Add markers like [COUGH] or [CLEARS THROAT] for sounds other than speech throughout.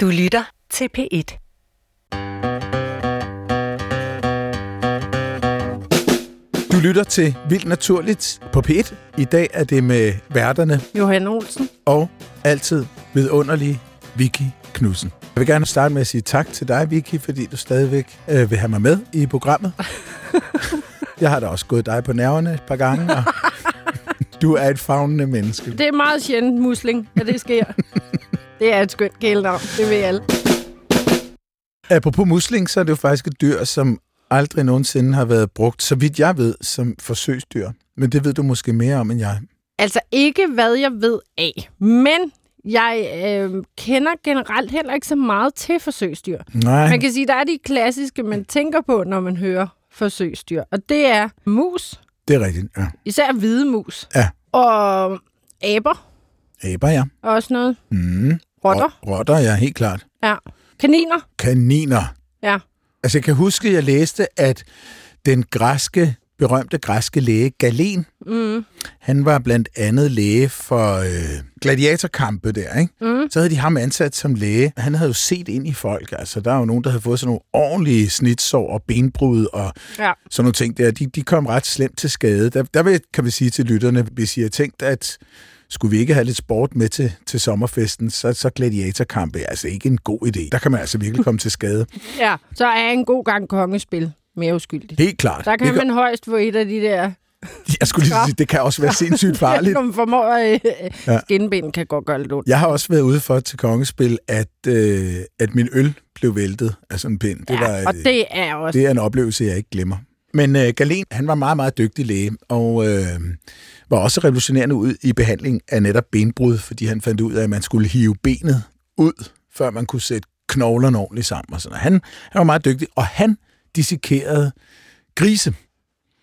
Du lytter til P1. Du lytter til Vildt Naturligt på P1. I dag er det med værterne Johan Olsen. og altid vidunderlige Vicky Knudsen. Jeg vil gerne starte med at sige tak til dig, Vicky, fordi du stadigvæk øh, vil have mig med i programmet. [LAUGHS] Jeg har da også gået dig på nerverne et par gange, og [LAUGHS] du er et fagnende menneske. Det er meget sjældent musling, at det sker. Det er et skønt kælenavn, det ved alle. Apropos musling, så er det jo faktisk et dyr, som aldrig nogensinde har været brugt, så vidt jeg ved, som forsøgsdyr. Men det ved du måske mere om, end jeg. Altså ikke, hvad jeg ved af, men jeg øh, kender generelt heller ikke så meget til forsøgsdyr. Nej, Man kan sige, der er de klassiske, man tænker på, når man hører forsøgsdyr. Og det er mus, det er rigtigt. Ja. især hvide mus. Ja. Og aber, Aber, ja. og også noget. Mm. Rotter. Rot- Rotter, ja, helt klart. Ja. Kaniner. Kaniner. Ja. Altså, jeg kan huske, at jeg læste, at den græske, berømte græske læge Galen, Mm. han var blandt andet læge for øh, gladiatorkampe der, ikke? Mm. Så havde de ham ansat som læge. Han havde jo set ind i folk. Altså, der er jo nogen, der havde fået sådan nogle ordentlige snitsår og benbrud og Ja. sådan nogle ting der. De, de kom ret slemt til skade. Der, der vil, kan vi sige til lytterne, hvis I har tænkt, at skulle vi ikke have lidt sport med til, til sommerfesten, så, så gladiatorkampe er altså ikke en god idé. Der kan man altså virkelig komme til skade. [LAUGHS] ja. Så er en god gang kongespil mere uskyldigt. Helt klart. Der kan det man højst få et af de der [LAUGHS] Jeg skulle lige sige, det kan også være sindssygt [LAUGHS] farligt. som formår øh, ja. skinben kan godt gøre lidt ondt. Jeg har også været ude for til kongespil, at, øh, at min øl blev væltet af sådan en pind. Det, var, ja, og øh, det er også... det er en oplevelse, jeg ikke glemmer. Men øh, Galen, han var meget, meget dygtig læge, og øh, var også revolutionerende ud i behandling af netop benbrud, fordi han fandt ud af, at man skulle hive benet ud, før man kunne sætte knoglerne ordentligt sammen. Og sådan. Og Han, han var meget dygtig, og han dissekerede grise.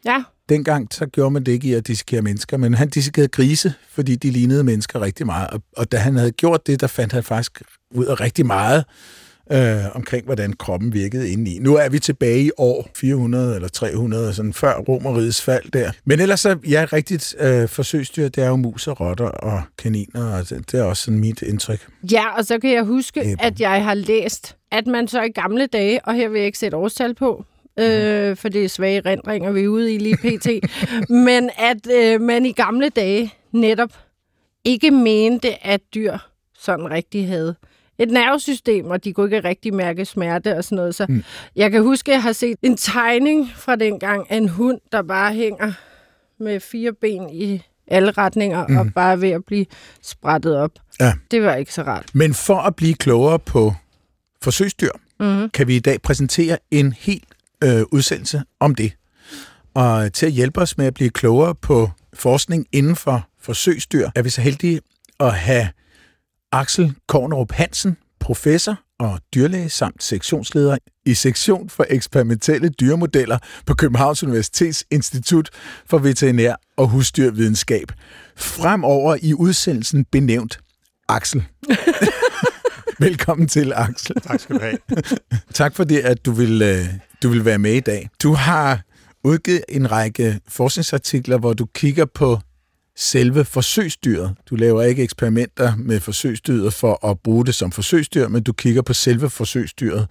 Ja, Dengang så gjorde man det ikke i at dissekere mennesker, men han dissekerede grise, fordi de lignede mennesker rigtig meget. Og, og da han havde gjort det, der fandt han faktisk ud af rigtig meget øh, omkring, hvordan kroppen virkede indeni. Nu er vi tilbage i år 400 eller 300, sådan før Romerrigets fald der. Men ellers så, ja, rigtigt øh, forsøgsdyr, det er jo mus og rotter og kaniner, og det, det er også sådan mit indtryk. ja, og så kan jeg huske, Æber. at jeg har læst, at man så i gamle dage, og her vil jeg ikke sætte årstal på, øh, for det er svage rendringer, vi er ude i lige pt. [LAUGHS] men at øh, man i gamle dage netop ikke mente, at dyr sådan rigtig havde et nervesystem, og de kunne ikke rigtig mærke smerte og sådan noget. Så mm. jeg kan huske, at jeg har set en tegning fra dengang af en hund, der bare hænger med fire ben i alle retninger, mm. og bare er ved at blive sprættet op. Ja. Det var ikke så rart. Men for at blive klogere på forsøgsdyr, Mm. kan vi i dag præsentere en helt øh, udsendelse om det. Og til at hjælpe os med at blive klogere på forskning inden for forsøgsdyr, er vi så heldige at have Axel Kornerup Hansen, professor og dyrlæge samt sektionsleder i sektion for eksperimentelle dyremodeller på Københavns Universitets Institut for Veterinær og Husdyrvidenskab. Fremover i udsendelsen benævnt Axel. [LAUGHS] Velkommen til, Axel. Tak skal du have. Tak for det, at du vil, øh, du vil være med i dag. Du har udgivet en række forskningsartikler, hvor du kigger på selve forsøgsdyret. Du laver ikke eksperimenter med forsøgsdyret for at bruge det som forsøgsdyr, men du kigger på selve forsøgsdyret,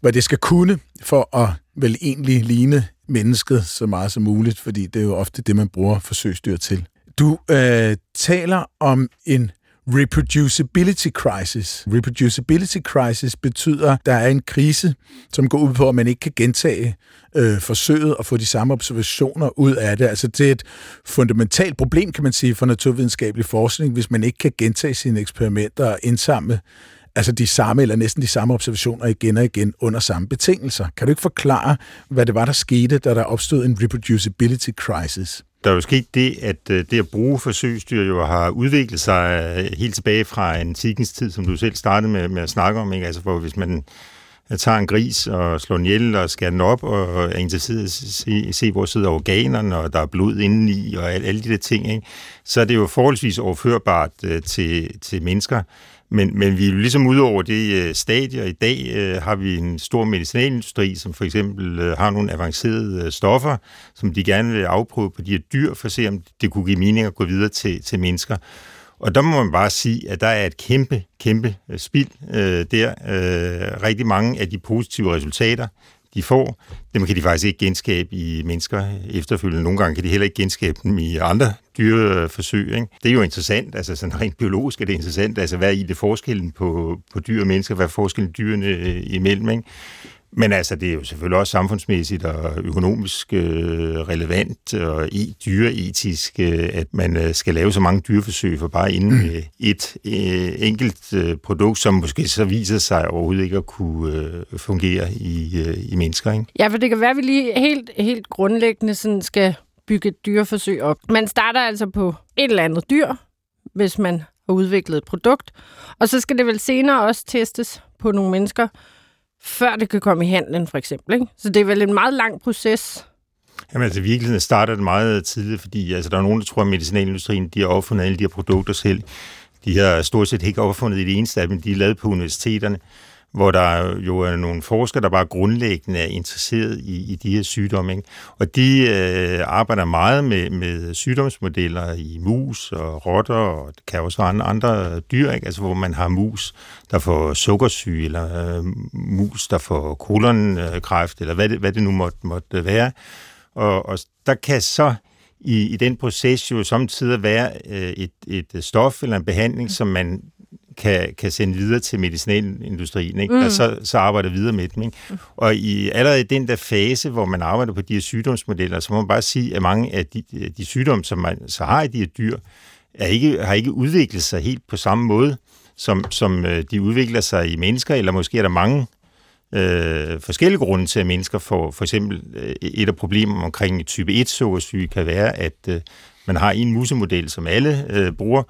hvad det skal kunne for at vel egentlig ligne mennesket så meget som muligt, fordi det er jo ofte det, man bruger forsøgsdyr til. Du øh, taler om en reproducibility crisis. Reproducibility crisis betyder, at der er en krise, som går ud på, at man ikke kan gentage øh, forsøget og få de samme observationer ud af det. Altså det er et fundamentalt problem, kan man sige, for naturvidenskabelig forskning, hvis man ikke kan gentage sine eksperimenter og indsamle altså de samme eller næsten de samme observationer igen og igen under samme betingelser. Kan du ikke forklare, hvad det var, der skete, da der opstod en reproducibility crisis? Der er jo sket det, at øh, det at bruge forsøgsdyr jo har udviklet sig øh, helt tilbage fra antikens tid, som du selv startede med, med at snakke om. Ikke? Altså, hvor hvis man øh, tager en gris og slår den ihjel og skærer den op og er interesseret i at se, se, hvor sidder organerne, og der er blod indeni og alle, alle de der ting, ikke? så er det jo forholdsvis overførbart øh, til, til mennesker. Men, men vi er jo ligesom ude over det øh, stadie, og i dag øh, har vi en stor medicinalindustri, som for eksempel øh, har nogle avancerede øh, stoffer, som de gerne vil afprøve på de her dyr, for at se, om det kunne give mening at gå videre til, til mennesker. Og der må man bare sige, at der er et kæmpe, kæmpe øh, spild øh, der. Øh, rigtig mange af de positive resultater, de får, dem kan de faktisk ikke genskabe i mennesker efterfølgende. Nogle gange kan de heller ikke genskabe dem i andre dyreforsøg. Ikke? Det er jo interessant, altså sådan rent biologisk er det interessant, altså hvad er i det forskellen på, på dyr og mennesker, hvad er forskellen dyrene øh, imellem. Ikke? Men altså, det er jo selvfølgelig også samfundsmæssigt og økonomisk øh, relevant og e- dyreetisk, øh, at man øh, skal lave så mange dyreforsøg for bare inden mm. et øh, enkelt øh, produkt, som måske så viser sig overhovedet ikke at kunne øh, fungere i, øh, i mennesker. Ikke? Ja, for det kan være, at vi lige helt, helt grundlæggende sådan skal bygge et dyreforsøg op. Man starter altså på et eller andet dyr, hvis man har udviklet et produkt, og så skal det vel senere også testes på nogle mennesker, før det kan komme i handlen, for eksempel. Ikke? Så det er vel en meget lang proces. Jamen altså, i virkeligheden starter det meget tidligt, fordi altså, der er nogen, der tror, at medicinalindustrien de har opfundet alle de her produkter selv. De har stort set ikke opfundet det eneste af dem, de er lavet på universiteterne hvor der jo er nogle forskere, der bare grundlæggende er interesseret i, i de her sygdomme. Ikke? Og de øh, arbejder meget med, med sygdomsmodeller i mus og rotter, og det kan også andre, andre dyr, ikke? Altså, hvor man har mus, der får sukkersyge, eller øh, mus, der får kolonkræft, eller hvad det, hvad det nu måtte, måtte være. Og, og der kan så i, i den proces jo samtidig være øh, et, et stof eller en behandling, som man kan, kan sende videre til medicinalindustrien, ikke? Mm. der så, så arbejder videre med dem. Ikke? Og i allerede i den der fase, hvor man arbejder på de her sygdomsmodeller, så må man bare sige, at mange af de, de sygdomme, som man så har i de her dyr, er ikke, har ikke udviklet sig helt på samme måde, som, som øh, de udvikler sig i mennesker, eller måske er der mange øh, forskellige grunde til, at mennesker får for eksempel øh, et af problemerne omkring type 1 sukkersyge kan være, at øh, man har en musemodel, som alle øh, bruger,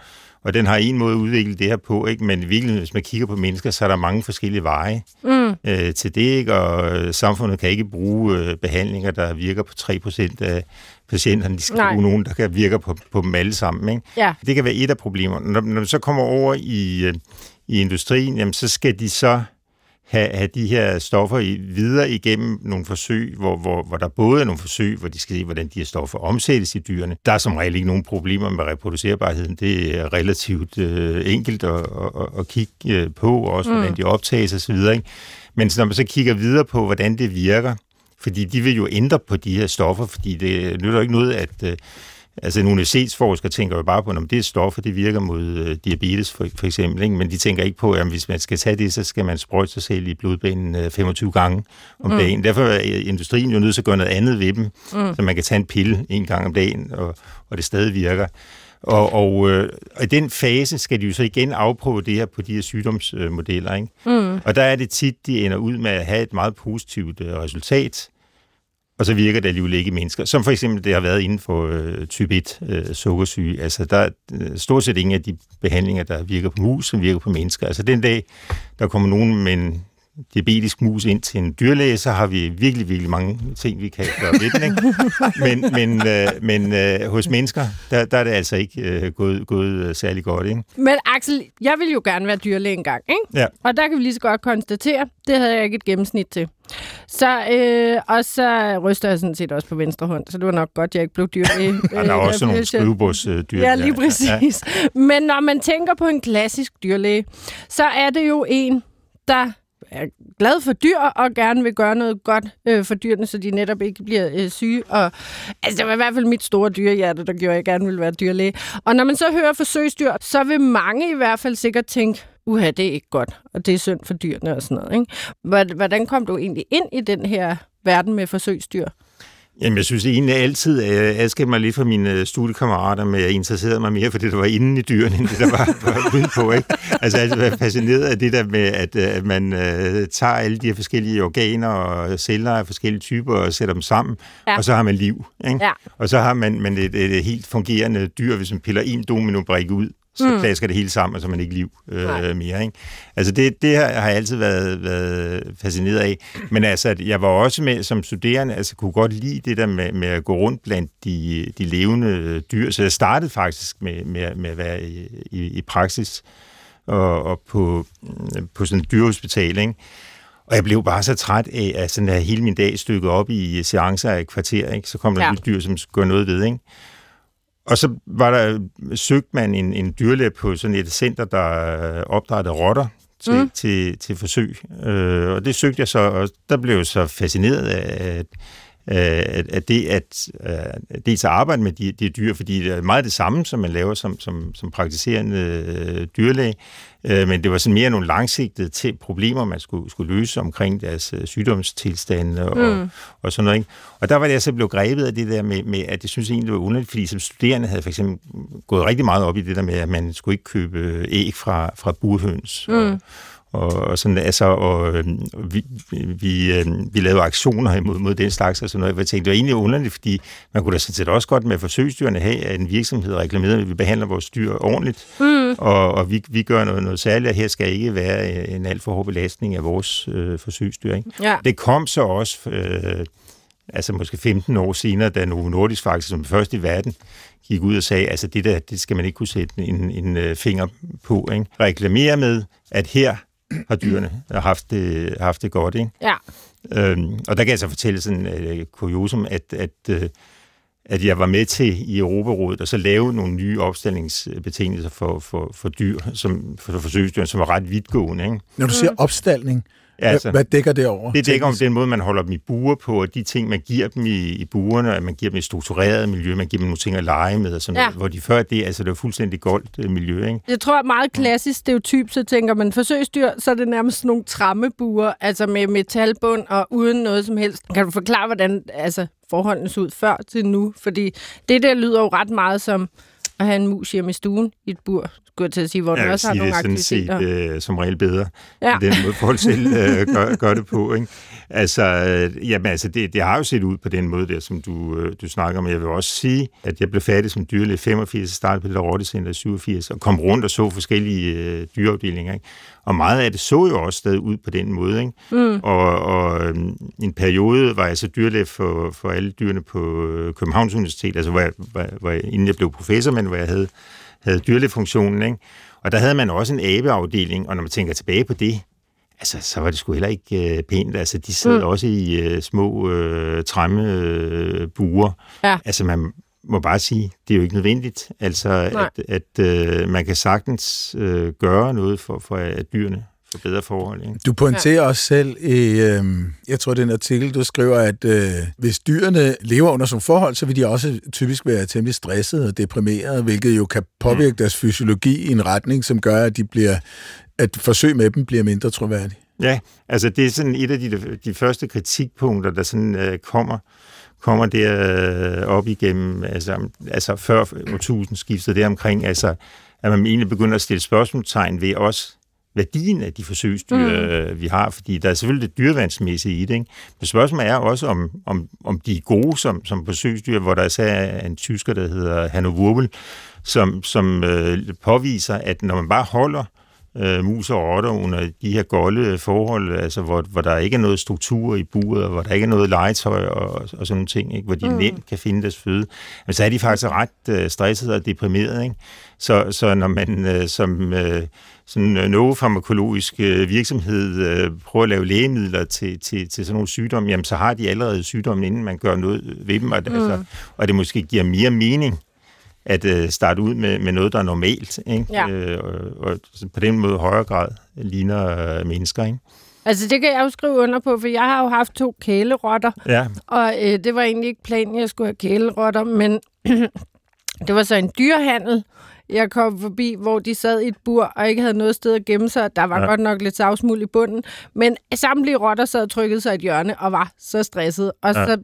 og den har en måde at udvikle det her på, ikke? men i virkeligheden, hvis man kigger på mennesker, så er der mange forskellige veje mm. øh, til det, ikke? og øh, samfundet kan ikke bruge øh, behandlinger, der virker på 3% af patienterne. De skal Nej. bruge nogen, der kan virke på, på dem alle sammen. Ikke? Ja. Det kan være et af problemerne. Når, når man så kommer over i, øh, i industrien, jamen, så skal de så have, have de her stoffer i, videre igennem nogle forsøg, hvor, hvor, hvor der både er nogle forsøg, hvor de skal se, hvordan de her stoffer omsættes i dyrene. Der er som regel ikke nogen problemer med reproducerbarheden. Det er relativt øh, enkelt at, at, at kigge øh, på, også mm. hvordan de optages osv. Men når man så kigger videre på, hvordan det virker, fordi de vil jo ændre på de her stoffer, fordi det nytter ikke noget, at øh, Altså en universitetsforsker tænker jo bare på, om det er stoffer, det virker mod øh, diabetes for, for eksempel, ikke? men de tænker ikke på, at hvis man skal tage det, så skal man sprøjte sig selv i blodbanen øh, 25 gange om mm. dagen. Derfor er industrien jo nødt til at gøre noget andet ved dem, mm. så man kan tage en pille en gang om dagen, og, og det stadig virker. Og, og, øh, og i den fase skal de jo så igen afprøve det her på de her sygdomsmodeller. Ikke? Mm. Og der er det tit, de ender ud med at have et meget positivt øh, resultat, og så virker det alligevel ikke i mennesker. Som for eksempel det har været inden for øh, type 1 øh, sukkersyge. Altså der er øh, stort set ingen af de behandlinger, der virker på mus, som virker på mennesker. Altså den dag, der kommer nogen med en diabetisk mus ind til en dyrlæge, så har vi virkelig, virkelig mange ting, vi kan gøre ved den. Ikke? [LAUGHS] Men, men, øh, men øh, hos mennesker, der, der er det altså ikke øh, gået, gået øh, særlig godt. Ikke? Men Axel, jeg vil jo gerne være dyrlæge engang, ikke? Ja. Og der kan vi lige så godt konstatere, det havde jeg ikke et gennemsnit til. Så, øh, og så ryster jeg sådan set også på venstre hånd, så det var nok godt, jeg ikke blev dyrlæge. [LAUGHS] ja, der er også øh, nogle skrivebordsdyr. Ja, lige præcis. Ja. Men når man tænker på en klassisk dyrlæge, så er det jo en, der er glad for dyr og gerne vil gøre noget godt øh, for dyrene, så de netop ikke bliver øh, syge. Og, altså, det var i hvert fald mit store dyrehjerte, der gjorde, at jeg gerne ville være dyrlæge. Og når man så hører forsøgsdyr, så vil mange i hvert fald sikkert tænke, uha, det er ikke godt, og det er synd for dyrene og sådan noget. Ikke? Hvordan kom du egentlig ind i den her verden med forsøgsdyr? Jamen, jeg synes egentlig altid, at jeg adskilte mig lidt fra mine øh, studiekammerater, men jeg interesserede mig mere for det, der var inde i dyrene, end det, der var, var. Ikke? Altså, jeg er fascineret af det der med, at, øh, at man uh, tager alle de her forskellige organer og celler af forskellige typer og sætter dem sammen, ja. og så har man liv. Ikke? Ja. Og så har man, man et, et helt fungerende dyr, hvis man piller en domino-brik ud, så mm. klasker det hele sammen, og så man ikke liv øh, mere. Ikke? Altså det, det har jeg altid været, været fascineret af. Men altså, jeg var også med som studerende, altså kunne godt lide det der med, med at gå rundt blandt de, de levende dyr. Så jeg startede faktisk med, med, med at være i, i, i praksis og, og på, på sådan et dyrehospital, ikke? Og jeg blev bare så træt af, at sådan der hele min dag stykket op i seancer af et kvarter, ikke? Så kom der ja. et dyr, som skulle gøre noget ved, ikke? Og så var der, søgte man en, en dyrlæge på sådan et center, der øh, opdrættede rotter til, mm. til, til forsøg. Øh, og det søgte jeg så, og der blev jeg så fascineret af, at, at, at det at, at dels at arbejde med de, de dyr, fordi det er meget det samme, som man laver som, som, som praktiserende øh, dyrlæge, øh, men det var sådan mere nogle langsigtede til problemer, man skulle, skulle løse omkring deres øh, sygdomstilstande og, mm. og sådan noget. Ikke? Og der var det, jeg så blev grebet af det der med, med, at jeg synes egentlig, det var underligt, fordi som studerende havde for eksempel gået rigtig meget op i det der med, at man skulle ikke købe æg fra, fra burhøns. Mm. Og, og, og sådan, altså, og øh, vi, vi, øh, vi lavede aktioner imod mod den slags og sådan noget. Jeg tænkte, det var egentlig underligt, fordi man kunne da sådan set også godt med forsøgsdyrene have, at en virksomhed reklamerede, at vi behandler vores dyr ordentligt, mm. og, og vi, vi gør noget, noget særligt, og her skal ikke være en alt for hård belastning af vores øh, forsøgsdyr. Ikke? Ja. Det kom så også... Øh, altså måske 15 år senere, da Novo Nordisk faktisk som først i verden gik ud og sagde, altså det der, det skal man ikke kunne sætte en, en, en øh, finger på. Ikke? Reklamere med, at her har dyrene haft det, haft det godt. Ikke? Ja. Øhm, og der kan jeg så fortælle sådan et uh, kuriosum, at, at, uh, at jeg var med til i Europarådet og så lave nogle nye opstillingsbetingelser for, for, for dyr, som, for forsøgsdyr, som var ret vidtgående. Ikke? Når du siger opstilling, Ja, altså, hvad dækker det over? Det dækker om den måde, man holder dem i buer på, og de ting, man giver dem i, i buerne, at man giver dem et struktureret miljø, man giver dem nogle ting at lege med, og sådan ja. noget, hvor de før det, altså det er fuldstændig goldt uh, miljø. Ikke? Jeg tror, meget klassisk stereotyp, så tænker man forsøgsdyr, så er det nærmest nogle trammebuer, altså med metalbund og uden noget som helst. Kan du forklare, hvordan altså, forholdene så ud før til nu? Fordi det der lyder jo ret meget som at have en mus hjemme i stuen i et bur, skulle jeg til at sige, hvor den også har nogle aktiviteter. er sådan set øh, som regel bedre, ja. den måde folk selv [LAUGHS] øh, gør, gør det på. Ikke? Altså, øh, jamen, altså det, det har jo set ud på den måde der, som du, øh, du snakker om. Jeg vil også sige, at jeg blev færdig som dyrlæge 85, startede på det der Rottecenter i 87, og kom rundt og så forskellige øh, dyreafdelinger. Ikke? Og meget af det så jo også stadig ud på den måde. Ikke? Mm. Og, og øh, en periode var jeg så dyrlæge for, for alle dyrene på øh, Københavns Universitet, altså hvor jeg, hvor, hvor jeg, inden jeg blev professor, men hvor jeg havde, havde dyrlægefunktionen. Ikke? Og der havde man også en abeafdeling, og når man tænker tilbage på det, altså, så var det sgu heller ikke øh, pænt. Altså, de sad mm. også i øh, små øh, træmme øh, buer. Ja. Altså, man må bare sige, det er jo ikke nødvendigt. Altså, Nej. at, at øh, man kan sagtens øh, gøre noget for, for at dyrene for bedre forhold. Ikke? Du pointerer ja. også selv i, øh, jeg tror, det er en artikel, du skriver, at øh, hvis dyrene lever under sådan forhold, så vil de også typisk være temmelig stressede og deprimerede, hvilket jo kan påvirke mm. deres fysiologi i en retning, som gør, at de bliver at forsøg med dem bliver mindre troværdige. Ja, altså det er sådan et af de, de første kritikpunkter, der sådan øh, kommer kommer der øh, op igennem, altså, altså før årtusindskiftet, det omkring, altså, at man egentlig begynder at stille spørgsmålstegn ved også værdien af de forsøgsdyr, mm. Øh, vi har, fordi der er selvfølgelig det dyrvandsmæssige i det. Ikke? Men spørgsmålet er også, om, om, om de er gode som, som forsøgsdyr, hvor der er en tysker, der hedder Hanno Wurbel, som, som øh, påviser, at når man bare holder øh, mus og rotter under de her golde forhold, altså hvor, hvor der ikke er noget struktur i buret, og hvor der ikke er noget legetøj og, og sådan nogle ting, ikke? hvor de mm. nemt kan finde deres føde, men så er de faktisk ret øh, stressede og deprimerede. Ikke? Så, så når man øh, som øh, sådan en novofarmakologisk øh, virksomhed øh, prøver at lave lægemidler til, til, til sådan nogle sygdomme, jamen så har de allerede sygdommen, inden man gør noget ved dem, og, mm. altså, og det måske giver mere mening at øh, starte ud med, med noget, der er normalt, ikke? Ja. Øh, og, og på den måde højere grad ligner øh, mennesker. Ikke? Altså, det kan jeg jo skrive under på, for jeg har jo haft to kælerotter, ja. og øh, det var egentlig ikke planen, at jeg skulle have kælerotter, men [CLEARS THROAT] det var så en dyrehandel, jeg kom forbi, hvor de sad i et bur og ikke havde noget sted at gemme sig. Der var ja. godt nok lidt savsmuld i bunden, men samtlige rotter sad og trykkede sig i et hjørne og var så stresset. Og ja. så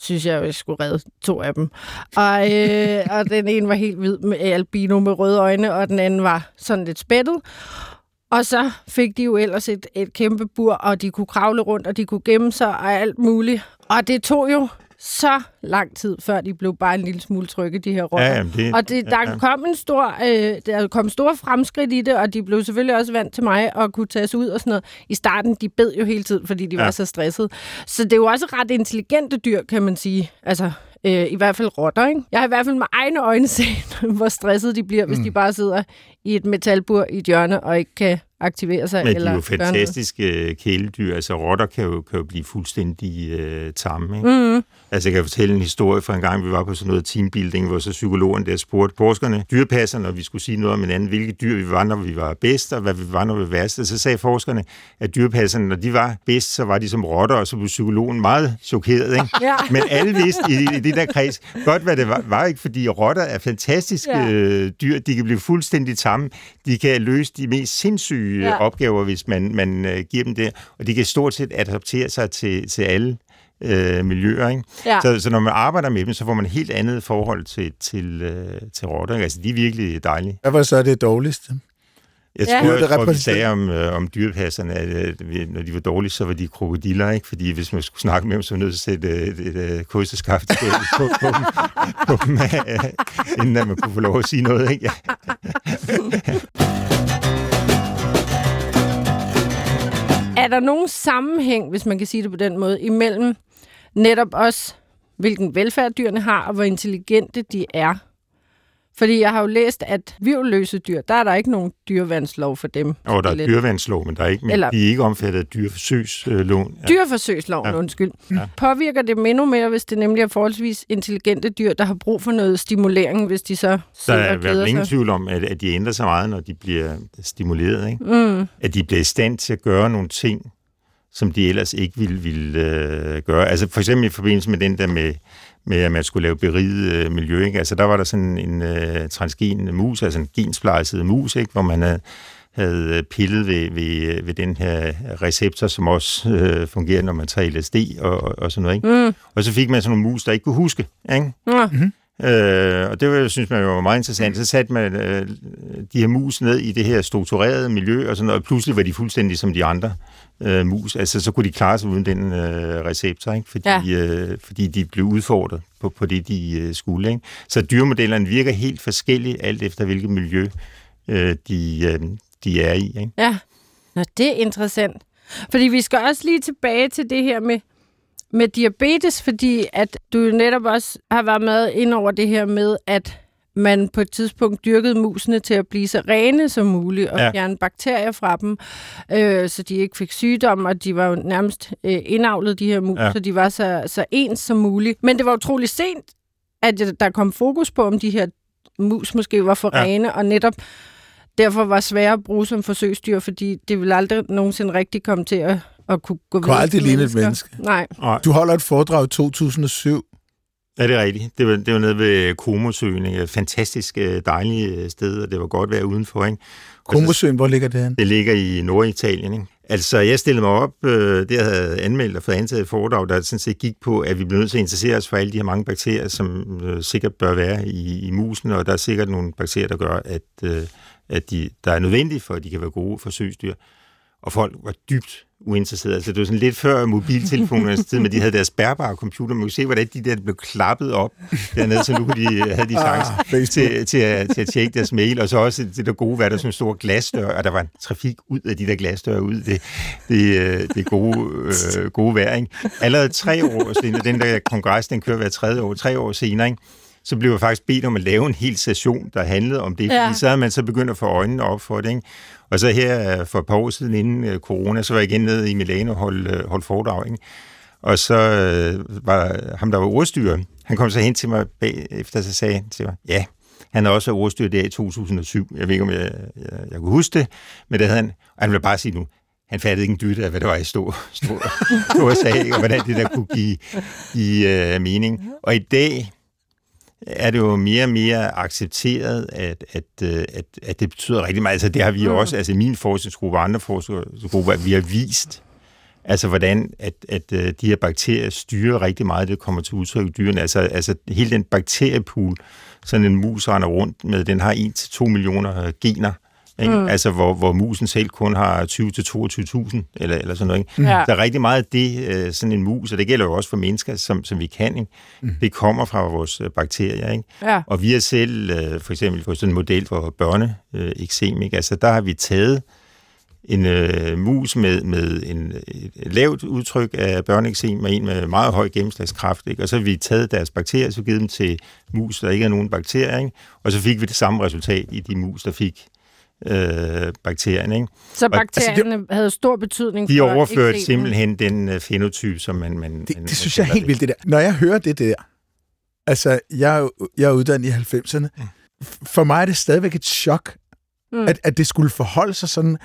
synes jeg, at jeg skulle redde to af dem. Og, øh, og den ene var helt hvid med albino med røde øjne, og den anden var sådan lidt spættet. Og så fik de jo ellers et, et kæmpe bur, og de kunne kravle rundt, og de kunne gemme sig og alt muligt. Og det tog jo så lang tid, før de blev bare en lille smule trygge, de her rotter. Ja, jamen det, og det, der ja, ja. kom en stor, øh, der kom store fremskridt i det, og de blev selvfølgelig også vant til mig og kunne tages ud og sådan noget. I starten, de bed jo hele tiden, fordi de ja. var så stressede. Så det er jo også ret intelligente dyr, kan man sige. Altså, øh, i hvert fald rotter, ikke? Jeg har i hvert fald med egne øjne [LAUGHS] set, hvor stresset de bliver, mm. hvis de bare sidder i et metalbur i et hjørne og ikke kan aktivere sig. Men de eller er jo fantastiske øh, kæledyr. Altså, rotter kan jo, kan jo blive fuldstændig øh, tamme. Ikke? Mm. Altså, jeg kan fortælle en historie fra en gang, vi var på sådan noget teambuilding, hvor så psykologen der spurgte forskerne, dyrpasserne, når vi skulle sige noget om hinanden, hvilke dyr vi var, når vi var bedst, og hvad vi var, når vi var værst. Så sagde forskerne, at dyrpasserne, når de var bedst, så var de som rotter, og så blev psykologen meget chokeret. Ikke? Ja. [LAUGHS] Men alle vidste i, i det der kreds godt, hvad det var, var ikke, fordi rotter er fantastiske Ja. øh, dyr. De kan blive fuldstændig tamme. De kan løse de mest sindssyge Ja. ja. opgaver, hvis man, man øh, giver dem det. Og de kan stort set adaptere sig til, til alle øh, miljøer. Ikke? Ja. Så, så når man arbejder med dem, så får man et helt andet forhold til, til, øh, til rotter. Ikke? Altså, de er virkelig dejlige. Hvad var så det dårligste? Jeg Ja. tror, der tror vi sagde om, øh, om dyrepasserne, at øh, vi- når de var dårlige, så var de krokodiller, ikke? Fordi hvis man skulle snakke med dem, så var man nødt til at sætte øh, et, et, et kosteskaft på, på, på, dem, på dem, øh, inden at man kunne få lov at sige noget, ikke? Ja. [LAUGHS] Er der nogen sammenhæng, hvis man kan sige det på den måde, imellem netop også, hvilken velfærd dyrene har, og hvor intelligente de er? Fordi jeg har jo læst, at virvelløse dyr, der er der ikke nogen dyrevandslov for dem. Og der er Lidt. dyrevandslov, men der er ikke, men Eller- de er ikke omfattet af dyreforsøgsloven. Ja. Dyrforsøgsloven, ja. Undskyld. Ja. Påvirker det endnu mere, hvis det nemlig er forholdsvis intelligente dyr, der har brug for noget stimulering, hvis de så Der er i hvert fald ingen tvivl om, at, at de ændrer sig meget, når de bliver stimuleret. Ikke? Mm. At de bliver i stand til at gøre nogle ting, som de ellers ikke ville, ville øh, gøre. Altså for eksempel i forbindelse med den der med, med at man skulle lave beriget øh, miljø. Ikke? Altså der var der sådan en øh, transgen mus, altså en gensplejset mus, ikke? hvor man havde, havde øh, pillet ved, ved, ved den her receptor, som også øh, fungerer, når man tager LSD og, og, og sådan noget. Ikke? Mm. Og så fik man sådan nogle mus, der ikke kunne huske. Ikke? Nå, Øh, og det var, synes man jo var meget interessant. Så satte man øh, de her mus ned i det her strukturerede miljø, og, sådan, noget, og pludselig var de fuldstændig som de andre øh, mus. Altså, så kunne de klare sig uden den øh, receptor, ikke? Fordi, ja. øh, fordi de blev udfordret på, på det, de øh, skulle. Ikke? Så dyremodellerne virker helt forskelligt, alt efter hvilket miljø øh, de, øh, de er i. Ikke? ja. Nå, det er interessant. Fordi vi skal også lige tilbage til det her med, med diabetes, fordi at du jo netop også har været med ind over det her med, at man på et tidspunkt dyrkede musene til at blive så rene som muligt og ja. Fjerne bakterier fra dem, øh, så de ikke fik sygdomme, og de var jo nærmest øh, indavlet, de her mus, ja. Så de var så, så ens som muligt. Men det var utrolig sent, at der kom fokus på, om de her mus måske var for. Ja. rene, og netop derfor var svære at bruge som forsøgsdyr, fordi det ville aldrig nogensinde rigtig komme til at, at kunne gå Kunne videre aldrig til ligne et mennesker. menneske. Nej. Du holder et foredrag i 2007. Ja, det er rigtigt. Det var, det var nede ved Komosøen. Et fantastisk øh, dejligt sted, og det var godt vejr udenfor. Ikke? Komosøen, hvor ligger det hen? Det ligger i Norditalien. Ikke? Altså, jeg stillede mig op, øh, det jeg havde anmeldt og fået antaget et foredrag, der sådan set gik på, at vi bliver nødt til at interessere os for alle de her mange bakterier, som øh, sikkert bør være i, i musen, og der er sikkert nogle bakterier, der gør, at, øh, at de, der er nødvendige for, at de kan være gode forsøgsdyr. Og folk var dybt uinteresserede. Altså, det var sådan lidt før mobiltelefonernes tid, men de havde deres bærbare computer. Man kunne se, hvordan de der blev klappet op dernede, så nu kunne de, havde de chance Ah, til, til, at, til at tjekke deres mail, og så også det der gode, hvad der er sådan en stor glasdør, og der var en trafik ud af de der glasdøre ud. Det, det, øh, det gode, øh, gode vejr, ikke? Allerede tre år senere, den der kongres, den kører hver tredje år, tre år senere, ikke? Så blev jeg faktisk bedt om at lave en hel session, der handlede om det, Ja. fordi så havde man så begyndt at få øjnene op for det, ikke? Og så her øh, for et par år siden inden øh, corona, så var jeg igen nede i Milano og holdt, øh, holdt foredrag, ikke? Og så øh, var ham, der var ordstyrer, han kom så hen til mig bagefter, så sagde han til mig, ja, han er også ordstyrer der i 2007. Jeg ved ikke, om jeg, jeg, jeg kunne huske det, men det havde han. Og han vil bare sige nu, han fattede ikke en dytte af, hvad det var, jeg stod, stod, stod og sagde, og hvordan det der kunne give, give uh, mening. Og i dag er det jo mere og mere accepteret, at, at, øh, at, at det betyder rigtig meget. Altså det har vi Mm. også, altså min forskningsgruppe og andre forskningsgrupper, vi har vist, altså hvordan at, at øh, de her bakterier styrer rigtig meget, det kommer til udtryk i dyrene. Altså, altså hele den bakteriepool, sådan en mus render rundt med, den har 1-2 millioner øh, gener, ikke? Mm. altså hvor, hvor musen selv kun har 20-22.000 eller, eller sådan noget. Ikke? Ja. Der er rigtig meget af det, øh, sådan en mus, og det gælder jo også for mennesker, som, som vi kan. Ikke? Mm. Det kommer fra vores øh, bakterier. Ikke? Ja. Og vi har selv, øh, for eksempel for sådan en model for børneeksem, ikke? altså der har vi taget en øh, mus med, med en, et lavt udtryk af børneeksem, og en med meget høj gennemslagskraft, ikke? og så har vi taget deres bakterier, så givet dem til mus, der ikke er nogen bakterier, ikke? og så fik vi det samme resultat i de mus, der fik øh, bakterien. Ikke? Så bakterierne altså, det, havde stor betydning de for De overførte eksemen. simpelthen den uh, fenotype, som man... man det, man, det synes jeg er helt vildt, det der. Når jeg hører det der, altså, jeg er, jeg er uddannet i 90'erne, mm. for mig er det stadigvæk et chok, mm. at, at det skulle forholde sig sådan.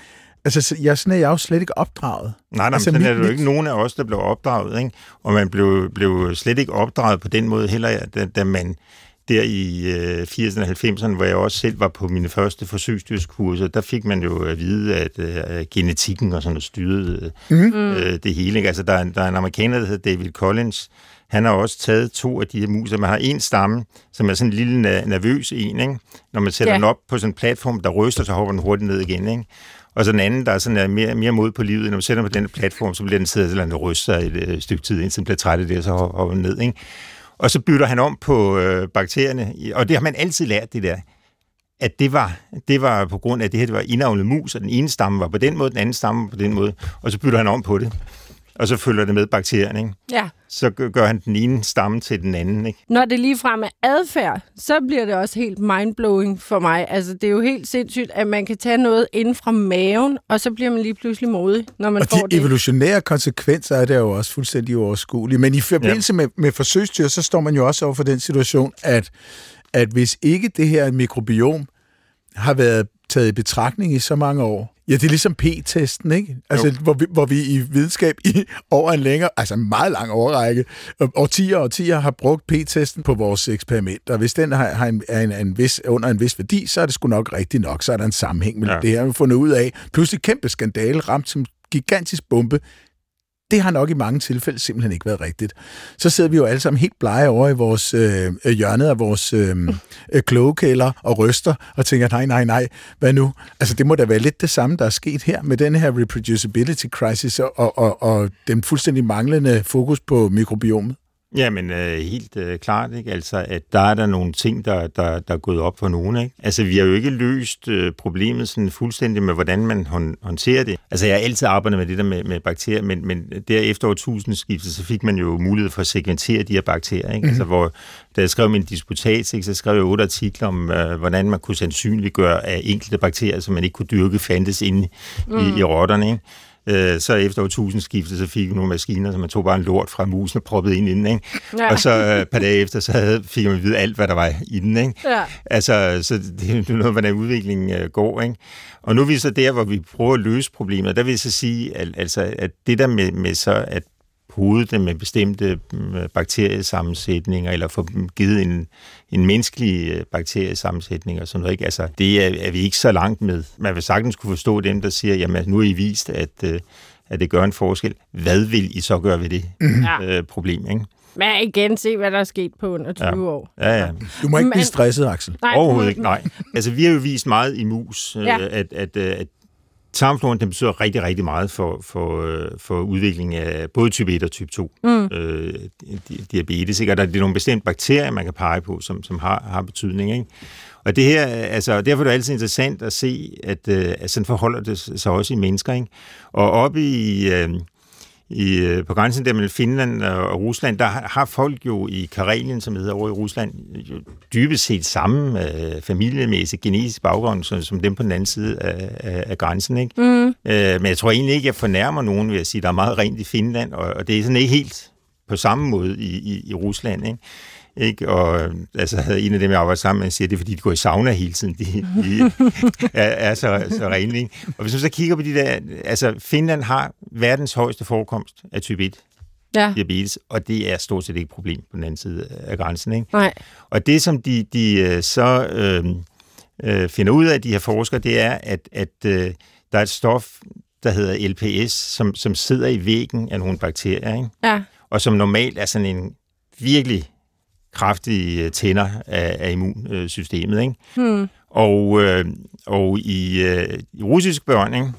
Altså, jeg, sådan er jeg jo slet ikke opdraget. Nej, nej, altså, men sådan er det jo ikke nogen af os, der blev opdraget, ikke? Og man blev, blev slet ikke opdraget på den måde heller, da, da man der i øh, 80'erne og 90'erne, hvor jeg også selv var på mine første forsøgsdyrskurser, der fik man jo at vide, at øh, genetikken og sådan noget styrede mm. øh, det hele. Ikke? Altså, der er, der er en amerikaner, der hedder David Collins, han har også taget to af de her mus, man har en stamme, som er sådan en lille nervøs en, ikke? Når man sætter ja. den op på sådan en platform, der ryster, så hopper den hurtigt ned igen, ikke? Og så den anden, der er sådan er mere, mere mod på livet, når man sætter den på den platform, så bliver den siddet eller ryster et øh, stykke tid, indtil den bliver træt af det, og så hopper den ned, ikke? Og så bytter han om på øh, bakterierne, og det har man altid lært, det der at det var, det var på grund af, at det her det var indavlet mus, og den ene stamme var på den måde, den anden stamme på den måde, og så bytter han om på det og så følger det med bakterierne, ikke? Ja. Så gør han den ene stamme til den anden, ikke? Når det lige frem er adfærd, så bliver det også helt mindblowing for mig. Altså, det er jo helt sindssygt, at man kan tage noget inden fra maven, og så bliver man lige pludselig modig, når man og får de det. evolutionære konsekvenser er det jo også fuldstændig uoverskuelige. Men i forbindelse ja. med, med forsøgsdyr, så står man jo også over for den situation, at, at hvis ikke det her mikrobiom har været taget i betragtning i så mange år, Ja, det er ligesom P-testen, ikke? Altså, hvor vi, hvor vi i videnskab i [LAUGHS] over en længere, altså en meget lang overrække, årtier og årtier har brugt P-testen på vores eksperimenter. Hvis den har, har en, er en, en vis, under en vis værdi, så er det sgu nok rigtigt nok. Så er der en sammenhæng med ja. det her, vi har fundet ud af. Pludselig kæmpe skandale, ramt som gigantisk bombe det har nok i mange tilfælde simpelthen ikke været rigtigt. Så sidder vi jo alle sammen helt blege over i vores øh, øh hjørne af vores øh, øh, klogekælder og ryster og tænker, nej, nej, nej, hvad nu? Altså det må da være lidt det samme, der er sket her med den her reproducibility crisis og, og, og den fuldstændig manglende fokus på mikrobiomet. Ja, men øh, helt øh, klart, ikke? Altså, at der er der nogle ting, der, der, der er gået op for nogen, ikke? Altså, vi har jo ikke løst øh, problemet sådan fuldstændig med, hvordan man hon, håndterer det. Altså, jeg har altid arbejdet med det der med, med bakterier, men, men der efter årtusindskiftet, så fik man jo mulighed for at segmentere de her bakterier, ikke? Mm-hmm. Altså, hvor da jeg skrev min disputat, ikke, så skrev jeg otte artikler om, øh, hvordan man kunne sandsynliggøre, at enkelte bakterier, som man ikke kunne dyrke, fandtes inde mm. i, i rotterne, ikke? Øh, så efter årtusindskiftet, så fik vi nogle maskiner, så man tog bare en lort fra musen og proppede ind i den, ikke? Ja. Og så øh, et par dage efter, så havde, fik man vide alt, hvad der var i den, ikke? Ja. Altså, så det er noget, hvordan udviklingen øh, går, ikke? Og nu er vi så der, hvor vi prøver at løse problemet. Der vil jeg så sige, at, altså, at det der med, med så, at podet dem med bestemte mm, bakteriesammensætninger, eller få dem givet en, en menneskelig øh, bakteriesammensætning og sådan noget. Ikke? Altså, det er, er vi ikke så langt med. Man vil sagtens kunne forstå dem, der siger, jamen nu er I vist, at, øh, at det gør en forskel. Hvad vil I så gøre ved det mm. øh, problem? Ikke? Men igen, se hvad der er sket på under 20 ja. år. Ja, ja. Du må ikke blive stresset, Axel. Nej, Overhovedet ikke, nej. Altså, vi har jo vist meget i mus, ja. at, at, at Tarmfloren den betyder rigtig, rigtig meget for, for, øh, for udviklingen af både type 1 og type 2 mm. øh, diabetes. Ikke? Og der er nogle bestemte bakterier, man kan pege på, som, som har, har betydning. Ikke? Og det her, altså, derfor er det altid interessant at se, at, øh, at sådan forholder det sig også i mennesker. Ikke? Og oppe i, øh, i, øh, på grænsen der mellem Finland og Rusland, der har folk jo i Karelien, som hedder over i Rusland, jo dybest set samme øh, familiemæssig genetisk baggrund som, som dem på den anden side af, af, af grænsen. Ikke? Mm. Øh, men jeg tror egentlig ikke, jeg fornærmer nogen ved at sige, at der er meget rent i Finland, og, og det er sådan ikke helt på samme måde i, i, i Rusland. Ikke? Ikke? Og altså, en af dem, jeg arbejder sammen med, siger, det er, fordi de går i sauna hele tiden. [LAUGHS] De, de er, er så, så rene. Ikke? Og hvis man så kigger på de der... Altså, Finland har verdens højeste forekomst af type 1 ja. diabetes, og det er stort set ikke et problem på den anden side af grænsen. Ikke? Nej. Og det, som de, de øh, så øh, øh, finder ud af, de her forskere, det er, at, at øh, der er et stof, der hedder LPS, som, som sidder i væggen af nogle bakterier, ikke? Ja. og som normalt er sådan en virkelig kraftige tænder af, af immunsystemet. Ikke? Hmm. Og, øh, og i, øh, i russisk børn, ikke?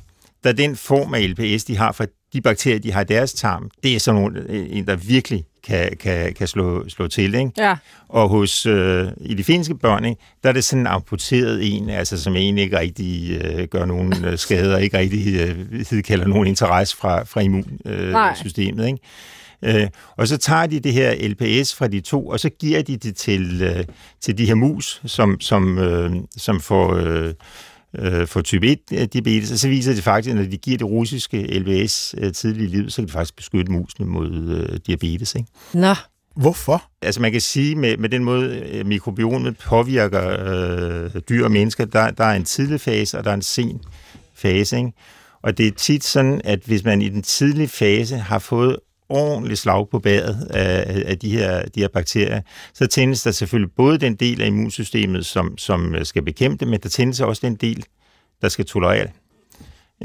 der den form af LPS, de har fra de bakterier, de har i deres tarm, det er sådan nogle, en, der virkelig kan, kan, kan slå, slå til. Ikke? Ja. Og hos, øh, i de finske børn, ikke, der er det sådan en amputeret en, altså, som egentlig ikke rigtig øh, gør nogen øh, skader, ikke rigtig øh, kalder nogen interesse fra, fra immunsystemet. Øh, ikke? Øh, og så tager de det her LPS fra de to, og så giver de det til, øh, til de her mus, som, som, øh, som får... Øh, øh, for type 1 diabetes, og så viser det faktisk, at når de giver det russiske LVS øh, tidligt i livet, så kan det faktisk beskytte musene mod øh, diabetes. Ikke? Nå, Hvorfor? Altså man kan sige, med, med den måde øh, mikrobiomet påvirker øh, dyr og mennesker, der, der er en tidlig fase, og der er en sen fase. Ikke? Og det er tit sådan, at hvis man i den tidlige fase har fået ordentligt slag på badet af, af de, her, de her bakterier, så tændes der selvfølgelig både den del af immunsystemet, som, som skal bekæmpe det, men der tændes også den del, der skal tolerere det.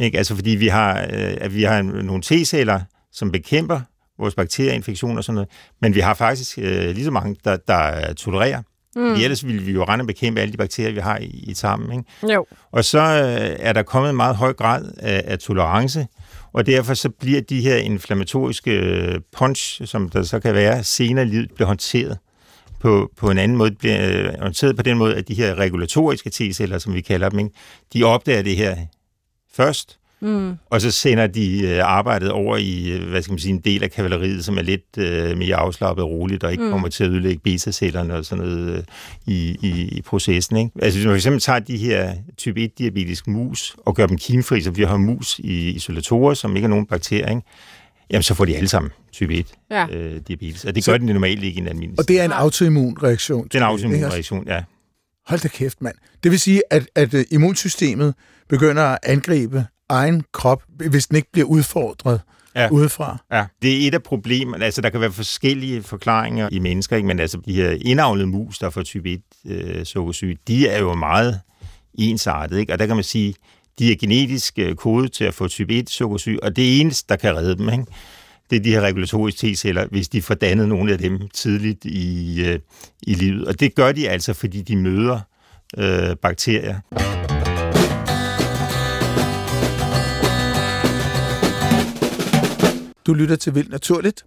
Ikke? Altså fordi vi har, øh, at vi har nogle T-celler, som bekæmper vores bakterieinfektioner og sådan noget, men vi har faktisk øh, lige så mange, der, der tolererer. Mm. Ellers ville vi jo rende og bekæmpe alle de bakterier, vi har i, i tarmen. Ikke? jo. Og så øh, er der kommet en meget høj grad af, af tolerance, og derfor så bliver de her inflammatoriske øh, punch, som der så kan være senere i livet, bliver håndteret på, på en anden måde, bliver øh, håndteret på den måde, at de her regulatoriske T-celler, som vi kalder dem, ikke, de opdager det her først, Mm. og så sender de øh, arbejdet over i, øh, hvad skal man sige, en del af kavaleriet, som er lidt øh, mere afslappet og roligt, og ikke mm. kommer til at ødelægge beta-cellerne og sådan noget øh, i, i, i processen. Ikke? Altså hvis man for eksempel tager de her type 1-diabetiske mus og gør dem kimfri, så vi har mus i isolatorer, som ikke er nogen bakterier, ikke? jamen så får de alle sammen type 1 Ja. øh, diabetes. Og det Så- gør den normalt ikke i en almindelig Og det er en autoimmun reaktion. Det er en også? autoimmunreaktion, ja. Hold da kæft, mand. Det vil sige, at, at øh, immunsystemet begynder at angribe egen krop, hvis den ikke bliver udfordret ja. Udefra. Ja, det er et af problemerne. Altså, der kan være forskellige forklaringer i mennesker, ikke? men altså, de her indavlede mus, der får type 1 øh, sukkersyge, de er jo meget ensartet, ikke? Og der kan man sige, de er genetisk øh, kodet til at få type 1 sukkersyge, og det eneste, der kan redde dem, ikke? det er de her regulatoriske T-celler, hvis de får dannet nogle af dem tidligt i, øh, i livet. Og det gør de altså, fordi de møder øh, bakterier. Du lytter til Vildt Naturligt,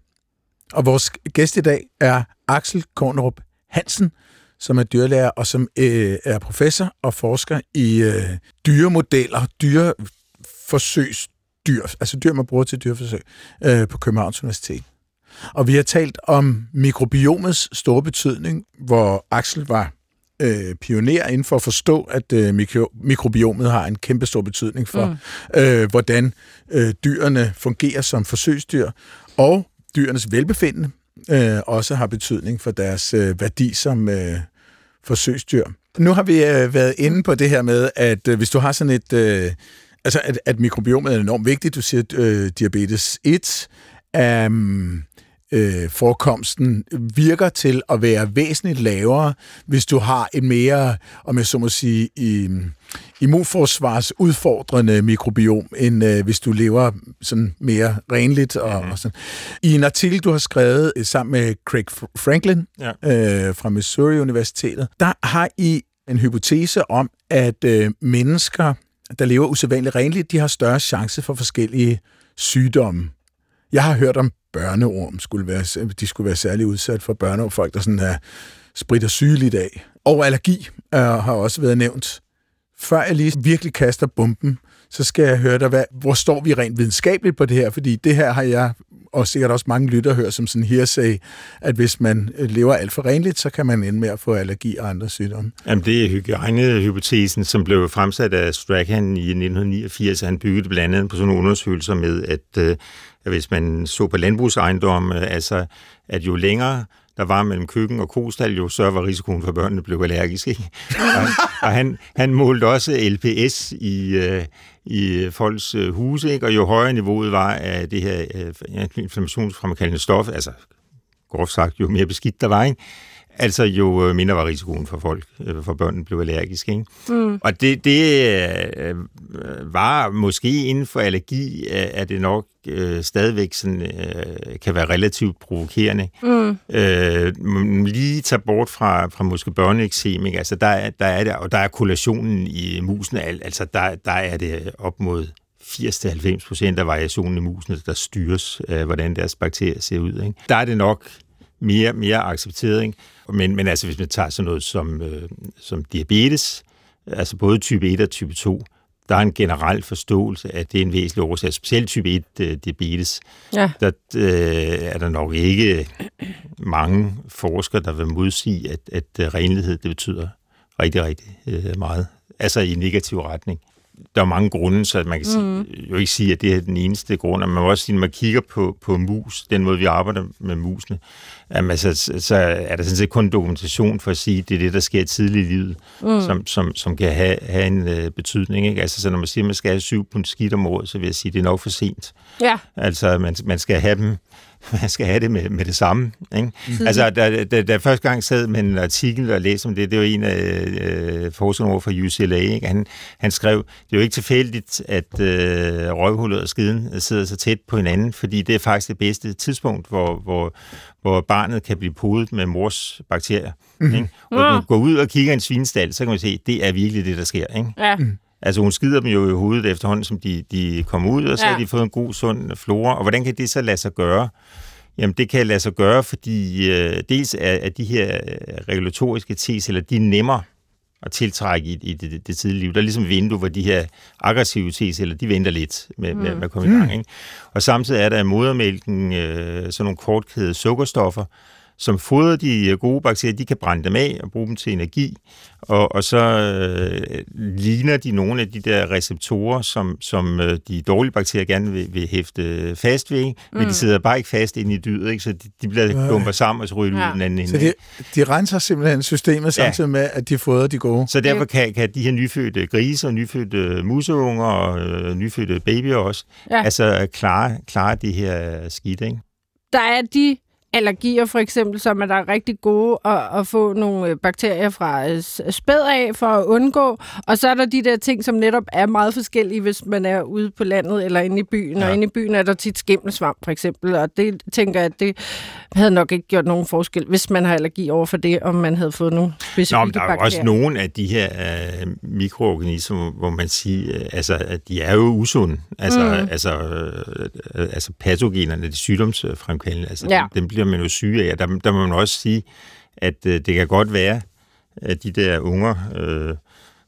og vores gæst i dag er Axel Kornrup Hansen, som er dyrlærer og som øh, er professor og forsker i øh, dyremodeller, dyreforsøgsdyr, altså dyr, man bruger til dyreforsøg øh, på Københavns Universitet. Og vi har talt om mikrobiomets store betydning, hvor Axel var øh, pioner inden for at forstå, at øh, mikro, mikrobiomet har en kæmpe stor betydning for, mm. øh, hvordan øh, dyrene fungerer som forsøgsdyr, og dyrenes velbefindende øh, også har betydning for deres øh, værdi som øh, forsøgsdyr. Nu har vi øh, været inde på det her med, at øh, hvis du har sådan et... Øh, altså, at, at mikrobiomet er enormt vigtigt. Du siger øh, diabetes 1. Um, øh, forekomsten virker til at være væsentligt lavere, hvis du har et mere, om jeg så må sige, i, immunforsvarsudfordrende mikrobiom, end øh, hvis du lever sådan mere renligt. Og, og sådan. I en artikel, du har skrevet øh, sammen med Craig Franklin Ja. øh, fra Missouri Universitetet, der har I en hypotese om, at øh, mennesker, der lever usædvanligt renligt, de har større chance for forskellige sygdomme. Jeg har hørt om børneorm, skulle være, de skulle være særlig udsat for børneorm, folk der sådan er spritter sygeligt af. Og allergi øh, har også været nævnt. Før jeg lige virkelig kaster bomben, så skal jeg høre dig, hvad, hvor står vi rent videnskabeligt på det her? Fordi det her har jeg, og sikkert også mange lytter hører som sådan hearsay, at hvis man øh, lever alt for renligt, så kan man ende med at få allergi og andre sygdomme. Jamen, det er hygiejnehypotesen, som blev fremsat af Strachan i 1989. Han byggede blandt andet på sådan nogle undersøgelser med, at, øh, at hvis man så på landbrugsejendomme, øh, altså at jo længere der var mellem køkken og kostal, jo større var risikoen for, at børnene blev allergiske. Ikke? og, og han, han målte også LPS i, øh, i folks øh, huse, ikke? og jo højere niveauet var af det her øh, inflammationsfremkaldende stof, altså groft sagt, jo mere beskidt der var, ikke? Altså jo øh, mindre var risikoen for folk, øh, for børnene blev allergiske. Ikke? Mm. Og det, det øh, var måske inden for allergi, er det nok øh, stadigvæk sådan, øh, kan være relativt provokerende. Mm. Øh, lige tage bort fra, fra måske børneeksem, ikke? altså der, er- der er det, og der er kollationen i musen, al- altså der, der er det op mod 80-90 procent af variationen i musene, der styres af, hvordan deres bakterier ser ud. Ikke? Der er det nok mere, mere accepteret. Ikke? Men, men altså, hvis man tager sådan noget som, øh, som diabetes, altså både type 1 og type 2, der er en generel forståelse af, at det er en væsentlig årsag. Specielt type 1 øh, diabetes, Ja. der øh, er der nok ikke mange forskere, der vil modsige, at, at øh, renlighed det betyder rigtig, rigtig øh, meget. altså i negativ retning. Der er mange grunde, så man kan sige, Mhm. jo ikke sige, at det er den eneste grund, men man må også sige, når man kigger på, på mus, den måde, vi arbejder med musene, jamen, så, så er der sådan set kun dokumentation for at sige, at det er det, der sker tidligt i livet, mm. som, som, som kan have, have en øh, betydning. Ikke? Altså, så når man siger, at man skal have syv pund skidt om året, så vil jeg sige, at det er nok for sent. Ja, Altså, man, man skal have dem [LAUGHS] man skal have det med, med det samme. Ikke? Mm. Altså, da, da, da jeg første gang sad med en artikel og læste om det, det var en af øh, forskerne over fra UCLA, ikke? Han, han skrev, det er jo ikke tilfældigt, at øh, røvhullet og skiden sidder så tæt på hinanden, fordi det er faktisk det bedste tidspunkt, hvor, hvor, hvor barnet kan blive podet med mors bakterier. Mm. Ikke? Og når man går ud og kigger i en svinestal, så kan man se, at det er virkelig det, der sker. Ikke? ja. Altså hun skider dem jo i hovedet efterhånden, som de, de kommer ud, og så ja. Har de fået en god, sund flora. Og hvordan kan det så lade sig gøre? Jamen det kan lade sig gøre, fordi øh, dels er, er de her øh, regulatoriske T-celler, de er nemmere at tiltrække i, i det, det, det tidlige liv. Der er ligesom vindue, hvor de her aggressive T-celler, de venter lidt med, mm. med, med at komme i gang. Ikke? Og samtidig er der i modermælken øh, sådan nogle kortkædede sukkerstoffer, som fodrer de gode bakterier, de kan brænde dem af og bruge dem til energi, og, og så øh, ligner de nogle af de der receptorer, som, som øh, de dårlige bakterier gerne vil, vil hæfte fast ved, ikke? men de sidder bare ikke fast inde i dyret, ikke? så de, de bliver klumper sammen, og så ryger de ud Ja. den anden ende. Så de, de renser simpelthen systemet Ja. samtidig med, at de fodrer de gode. Så derfor kan, kan de her nyfødte grise og nyfødte museunger og øh, nyfødte babyer også, ja. Ja. altså klare, klare de her skidt, ikke? Der er de allergier for eksempel, som er der er rigtig gode at, at få nogle øh, bakterier fra øh, s- spæd af for at undgå. Og så er der de der ting, som netop er meget forskellige, hvis man er ude på landet eller inde i byen. Ja. Og inde i byen er der tit skimmelsvamp for eksempel, og det tænker jeg, at det havde nok ikke gjort nogen forskel, hvis man har allergi over for det, om man havde fået nogle specifikke Nå, men der er bakterier. også nogle af de her øh, mikroorganismer, hvor man siger, øh, altså, at de er jo usunde. Altså, mm. altså, øh, øh, altså patogenerne, de sygdomsfremkaldende, altså, Ja. dem, dem bliver man jo syge af. Der, der må man også sige, at øh, det kan godt være, at de der unger øh,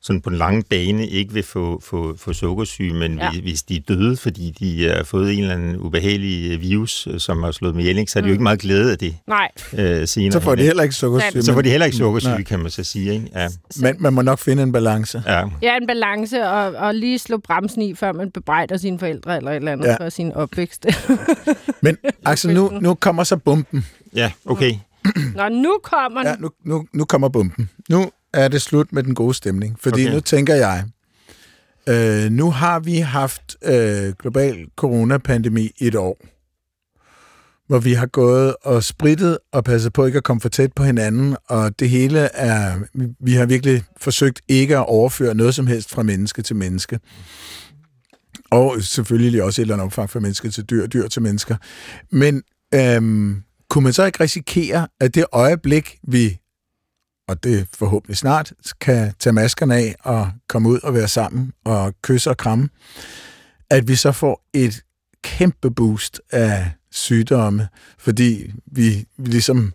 sådan på den lange bane ikke vil få, få, få sukkersyge, men Ja. hvis, hvis de er døde, fordi de har fået en eller anden ubehagelig øh, virus, øh, som har slået dem ihjel, så er de jo ikke meget glæde af det Nej, øh, senere. Så får de heller ikke sukkersyge. så får men- de heller ikke sukkersyge, Nej. kan man så sige. Ikke? Ja. Men man må nok finde en balance. Ja. ja, en balance, og, og lige slå bremsen i, før man bebrejder sine forældre eller et eller andet Ja. for sin opvækst. [LAUGHS] [LAUGHS] Men Axel, nu, nu kommer så bomben. Ja, okay. Nå, nu kommer den. Ja, nu, nu, nu kommer bomben. Nu er det slut med den gode stemning. Fordi okay. Nu tænker jeg, øh, nu har vi haft øh, global coronapandemi et år, hvor vi har gået og spritet og passet på ikke at komme for tæt på hinanden, og det hele er, vi har virkelig forsøgt ikke at overføre noget som helst fra menneske til menneske. Og selvfølgelig også et eller andet omfang fra menneske til dyr, dyr til mennesker. Men øhm, kunne man så ikke risikere, at det øjeblik, vi, og det forhåbentlig snart, kan tage maskerne af og komme ud og være sammen og kysse og kramme, at vi så får et kæmpe boost af sygdomme, fordi vi, ligesom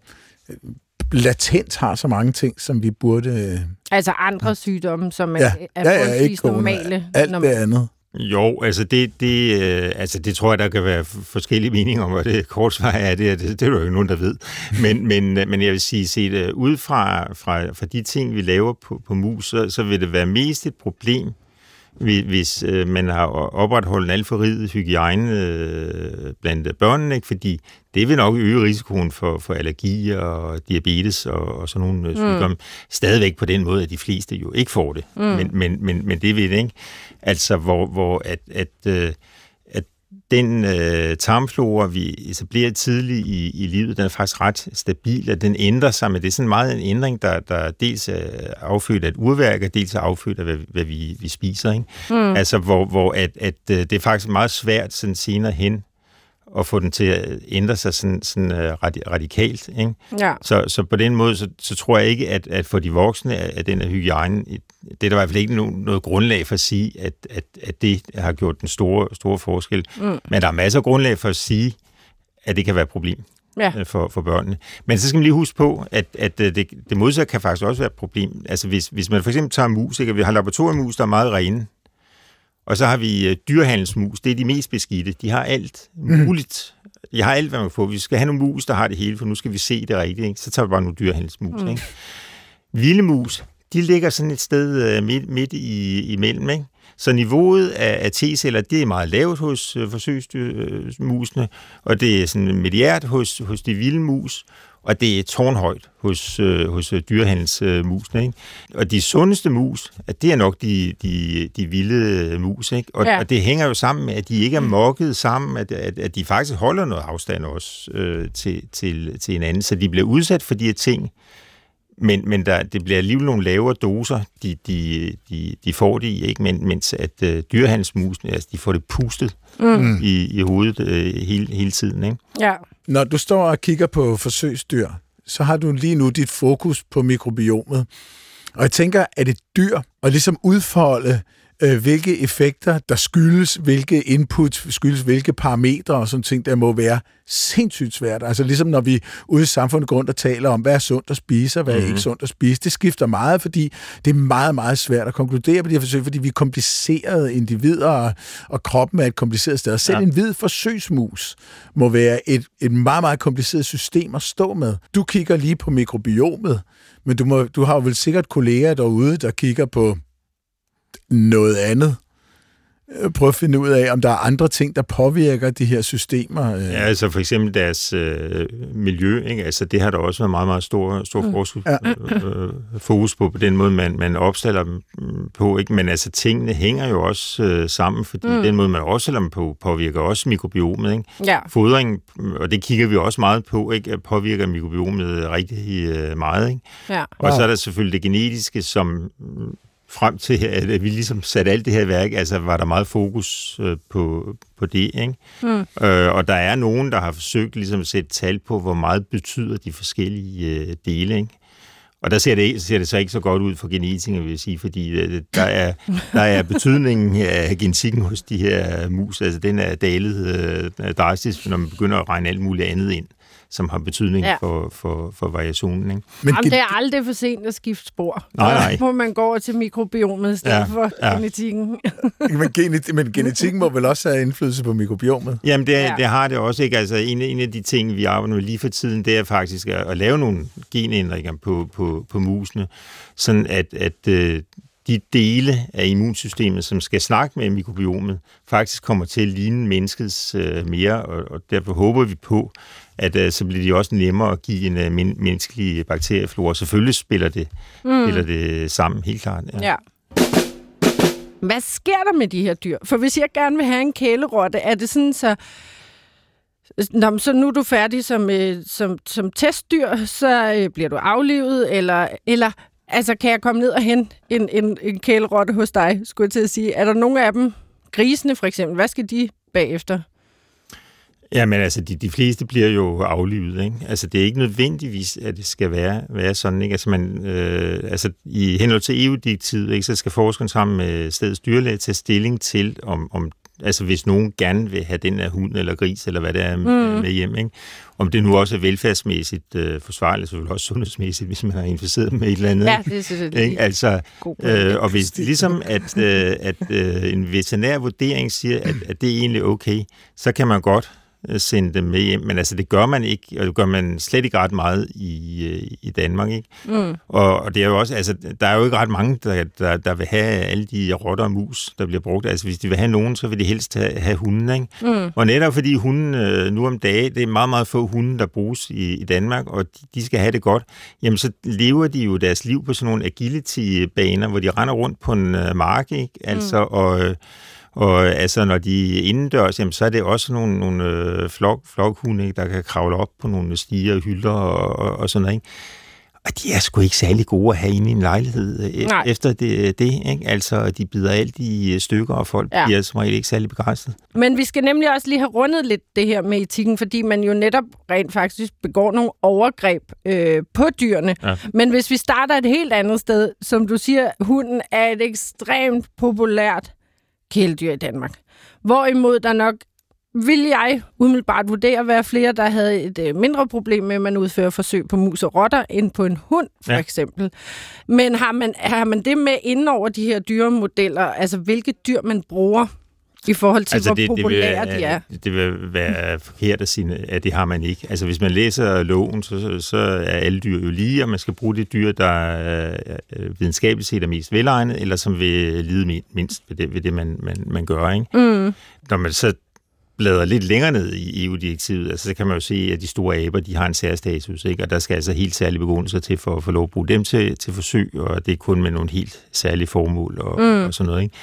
latent har så mange ting, som vi burde... øh, Altså andre sygdomme, som er, Ja, er ja, ja, ikke normale. Alt Når- det andet. Jo, altså det, det, øh, altså det tror jeg, der kan være forskellige meninger om, hvad det kort svar er. Det, det, det er der jo ikke nogen, der ved. Men, [LAUGHS] men, øh, men jeg vil sige, set øh, ud fra, fra, fra de ting, vi laver på, på mus, så, så vil det være mest et problem, hvis, øh, man har opretholdt en alt for rig hygiejne øh, blandt børnene, ikke? fordi det vil nok øge risikoen for, for allergi og diabetes og, og sådan nogle mm. sygdomme. Stadigvæk på den måde, at de fleste jo ikke får det. Mm. Men, men, men, men det vil det ikke. Altså, hvor, hvor at, at, øh, at den øh, tarmflora, vi etablerer tidligt i, i livet, den er faktisk ret stabil, og den ændrer sig, men det er sådan meget en ændring, der, der dels er affødt af et urværk, og dels er affødt af, hvad, hvad vi, vi spiser. Ikke? Mm. Altså, hvor, hvor at, at, øh, det er faktisk meget svært sådan senere hen at få den til at ændre sig sådan, sådan uh, radikalt. Ikke? Ja. Så, så på den måde, så, så tror jeg ikke, at, at for de voksne, at den her hygiejne, det er der i hvert fald ikke nogen, noget grundlag for at sige, at, at, at det har gjort den store, store forskel. Mm. Men der er masser af grundlag for at sige, at det kan være et problem Ja. øh, for, for børnene. Men så skal man lige huske på, at, at øh, det, det modsatte kan faktisk også være et problem. Altså hvis, hvis man for eksempel tager mus, ikke? vi har laboratoriemus, der er meget rene, og så har vi øh, dyrhandelsmus, det er de mest beskidte. De har alt muligt. De har alt, hvad man kan få. Vi skal have nogle mus, der har det hele, for nu skal vi se det rigtigt. Ikke? Så tager vi bare nogle dyrhandelsmus. Mm. Ikke? Vilde mus, de ligger sådan et sted øh, midt, midt i, imellem. Ikke? Så niveauet af, af T-celler, det er meget lavt hos øh, forsøgsmusene, og det er sådan mediært hos, hos de vilde mus, og det er tårnhøjt hos, øh, hos dyrehandelsmusene. Ikke? Og de sundeste mus, at det er nok de, de, de vilde mus. Ikke? Og, ja. og det hænger jo sammen med, at de ikke er mokket sammen, at, at, at de faktisk holder noget afstand også øh, til, til, til hinanden, så de bliver udsat for de her ting, men, men der, det bliver alligevel nogle lavere doser, de, de, de, de får det i, ikke? Men, mens at øh, dyrehandelsmusene, altså, de får det pustet mm. i, i hovedet øh, hele, hele tiden. Ikke? Ja. Når du står og kigger på forsøgsdyr, så har du lige nu dit fokus på mikrobiomet. Og jeg tænker, at et dyr at ligesom udfolde øh, hvilke effekter, der skyldes, hvilke input skyldes, hvilke parametre og sådan ting, der må være sindssygt svært. Altså ligesom når vi ude i samfundet går rundt og taler om, hvad er sundt at spise, og hvad er mm-hmm. ikke sundt at spise. Det skifter meget, fordi det er meget, meget svært at konkludere på de her forsøg, fordi vi er komplicerede individer, og, og kroppen er et kompliceret sted. Og selv ja. en hvid forsøgsmus må være et, et meget, meget kompliceret system at stå med. Du kigger lige på mikrobiomet, men du, må, du har jo vel sikkert kolleger derude, der kigger på noget andet. Øh, prøv at finde ud af, om der er andre ting, der påvirker de her systemer. Øh. Ja, altså for eksempel deres øh, miljø, ikke? Altså, det har der også været meget, meget stor, stor mm. forskel, ja. øh, fokus på, på den måde, man, man opstiller dem på. Ikke? Men altså, tingene hænger jo også øh, sammen, fordi mm. den måde, man opstiller dem på, påvirker også mikrobiomet. Ikke? Ja. Fodring, og det kigger vi også meget på, ikke? påvirker mikrobiomet rigtig øh, meget. Ikke? Ja. Og så er der selvfølgelig det genetiske, som frem til, at vi ligesom satte alt det her værk, altså var der meget fokus øh, på, på det, ikke? Mm. Øh, og der er nogen, der har forsøgt ligesom at sætte tal på, hvor meget betyder de forskellige øh, dele, ikke? Og der ser det, ser det så ikke så godt ud for genetikere, vil jeg sige, fordi øh, der er, der er betydningen af genetikken hos de her mus, altså den er dalet øh, drastisk, når man begynder at regne alt muligt andet ind som har betydning ja. for, for, for variationen. Ikke? Men Jamen, det er aldrig for sent at skifte spor. Nej, nej. må man gå over til mikrobiomet i stedet ja, for ja. genetikken. [LAUGHS] men, genet, men genetikken må vel også have indflydelse på mikrobiomet? Jamen, det, ja. det har det også. ikke. Altså, en, en af de ting, vi arbejder med lige for tiden, det er faktisk at, at lave nogle genændringer på, på, på musene, sådan at, at øh, de dele af immunsystemet, som skal snakke med mikrobiomet, faktisk kommer til at ligne menneskets øh, mere, og, og derfor håber vi på, at øh, så bliver de også nemmere at give en øh, men- menneskelig bakterieflora. Selvfølgelig spiller det, mm. spiller det sammen, helt klart. Ja. ja. Hvad sker der med de her dyr? For hvis jeg gerne vil have en kælerotte, er det sådan så... Nå, så nu er du færdig som, øh, som, som testdyr, så øh, bliver du aflivet, eller, eller altså, kan jeg komme ned og hente en, en, en kælerotte hos dig, skulle jeg til at sige. Er der nogle af dem, grisene for eksempel, hvad skal de bagefter? Ja, men altså, de, de fleste bliver jo aflivet, ikke? Altså, det er ikke nødvendigvis, at det skal være, være sådan, ikke? Altså, man, øh, altså, i henhold til EU-direktivet, ikke, så skal forskeren sammen med stedets dyrlæge tage stilling til, om, om altså hvis nogen gerne vil have den her hund eller gris, eller hvad det er mm. med hjem, ikke? om det nu også er velfærdsmæssigt øh, forsvarligt, så vil også sundhedsmæssigt, hvis man har inficeret med et eller andet. Ja, det synes jeg, ikke? Altså, øh, og hvis ligesom at, øh, at øh, en veterinær vurdering siger, at, at det er egentlig okay, så kan man godt Øh, sende dem med hjem. Men altså, det gør man ikke, og det gør man slet ikke ret meget i, øh, i Danmark. Ikke? Mm. Og, og det er jo også, altså, der er jo ikke ret mange, der, der, der vil have alle de rotter og mus, der bliver brugt. Altså, hvis de vil have nogen, så vil de helst have, have hunden. Ikke? Mm. Og netop fordi hunden øh, nu om dagen, det er meget, meget få hunde, der bruges i, i Danmark, og de, de skal have det godt, jamen så lever de jo deres liv på sådan nogle agility-baner, hvor de render rundt på en mark, ikke? Altså, mm. og... Øh, og altså, når de er indendørs, jamen, så er det også nogle, nogle øh, flok, flokhunde, der kan kravle op på nogle stiger og hylder og, og, og sådan noget. Ikke? Og de er sgu ikke særlig gode at have inde i en lejlighed øh, Nej. efter det, det ikke? Altså, de bider alt i øh, stykker, og folk ja. bliver som regel ikke særlig begejstret. Men vi skal nemlig også lige have rundet lidt det her med etikken, fordi man jo netop rent faktisk begår nogle overgreb øh, på dyrene. Ja. Men hvis vi starter et helt andet sted, som du siger, hunden er et ekstremt populært kæledyr i Danmark. Hvorimod der nok vil jeg umiddelbart vurdere at være flere, der havde et øh, mindre problem med, at man udfører forsøg på mus og rotter, end på en hund, for ja. eksempel. Men har man, har man det med inden over de her dyremodeller, altså hvilke dyr man bruger? I forhold til, altså, hvor det, populære det vil, de er. Det vil være forkert at sige, at det har man ikke. Altså hvis man læser loven, så, så er alle dyr jo lige, og man skal bruge det dyr, der videnskabeligt set er mest velegnet, eller som vil lide mindst ved det, ved det man, man, man gør. Ikke? Mm. Når man så bladrer lidt længere ned i EU-direktivet, altså, så kan man jo se, at de store aber, de har en særstatus, ikke? og der skal altså helt særlige begrundelser til for at få lov at bruge dem til, til forsøg, og det er kun med nogle helt særlige formål og, mm. og sådan noget. Ikke?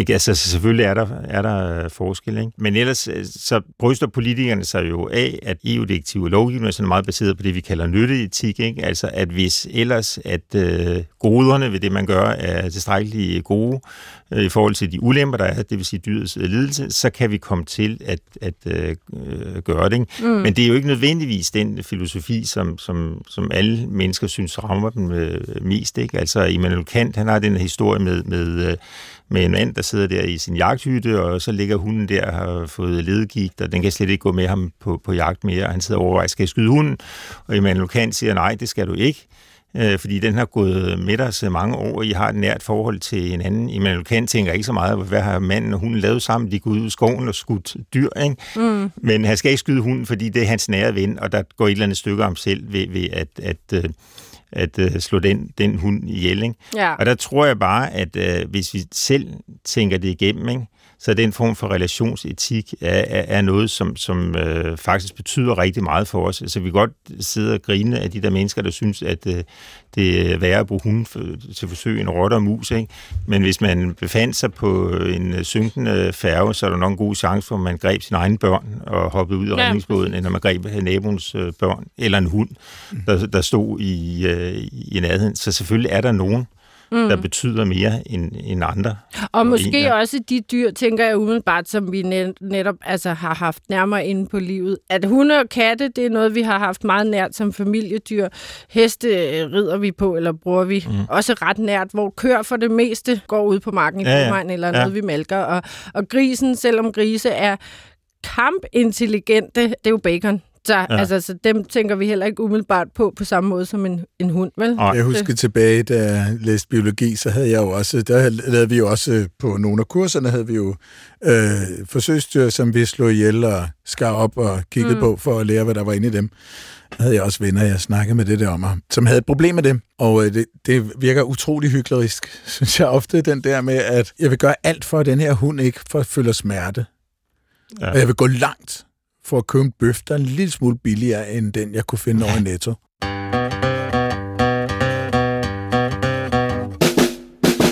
Ikke? Altså, selvfølgelig er der, er der forskel, ikke? men ellers øh, så bryster politikerne sig jo af, at EU-direktiv og lovgivning er sådan meget baseret på det, vi kalder nytteetik, ikke? altså at hvis ellers at øh, goderne ved det, man gør, er tilstrækkeligt gode øh, i forhold til de ulemper, der er, det vil sige dyrets øh, lidelse, så kan vi komme til at at, at øh, gøre det. Ikke? Mm. Men det er jo ikke nødvendigvis den filosofi, som, som, som alle mennesker synes rammer dem øh, mest. Ikke? Altså Immanuel Kant, han har den historie med, med, øh, med en mand, der sidder der i sin jagthytte, og så ligger hunden der og har fået ledegigt, og den kan slet ikke gå med ham på, på jagt mere. Han sidder og overvejer, skal jeg skyde hunden? Og Immanuel Kant siger, nej, det skal du ikke øh, fordi den har gået med os mange år, I har et nært forhold til hinanden. Immanuel Kant tænker ikke så meget, hvad har manden og hunden lavet sammen? De går ud i skoven og skudt dyr, ikke? Mm. Men han skal ikke skyde hunden, fordi det er hans nære ven, og der går et eller andet stykke om selv ved, ved at, at, at øh, at uh, slå den, den hund ihjel. Ikke? Ja. Og der tror jeg bare, at uh, hvis vi selv tænker det igennem, ikke? Så den form for relationsetik er, er, er noget, som, som øh, faktisk betyder rigtig meget for os. Altså vi kan godt sidde og grine af de der mennesker, der synes, at øh, det er værre at bruge hunden for, til forsøg en rotte og mus. Ikke? Men hvis man befandt sig på en synkende færge, så er der nok en god chance for, at man greb sine egne børn og hoppede ud af ja. redningsbåden, end når man greb naboens øh, børn eller en hund, der, der stod i, øh, i nærheden. Så selvfølgelig er der nogen, mm. der betyder mere end, end andre. Og, og måske også de dyr, tænker jeg umiddelbart, som vi net, netop altså, har haft nærmere inde på livet. At hunde og katte, det er noget, vi har haft meget nært som familiedyr. Heste øh, rider vi på, eller bruger vi mm. også ret nært, hvor kør for det meste går ud på marken i ja, ja. eller ja. noget, vi malker. Og, og grisen, selvom grise er kampintelligente, det er jo bacon. Så, ja. altså, så dem tænker vi heller ikke umiddelbart på på samme måde som en, en hund, vel? Jeg husker tilbage, da jeg læste biologi, så havde jeg jo også, der lavede vi jo også på nogle af kurserne, havde vi jo øh, forsøgsdyr, som vi slog ihjel og skar op og kiggede mm. på for at lære, hvad der var inde i dem. Der havde jeg også venner, jeg snakkede med det der om, som havde et problem med det. Og øh, det, det virker utrolig hyklerisk, [LAUGHS] synes jeg ofte, den der med, at jeg vil gøre alt for, at den her hund ikke føler smerte. Ja. Og jeg vil gå langt for at købe en bøf, der er en lille smule billigere end den, jeg kunne finde over i Netto.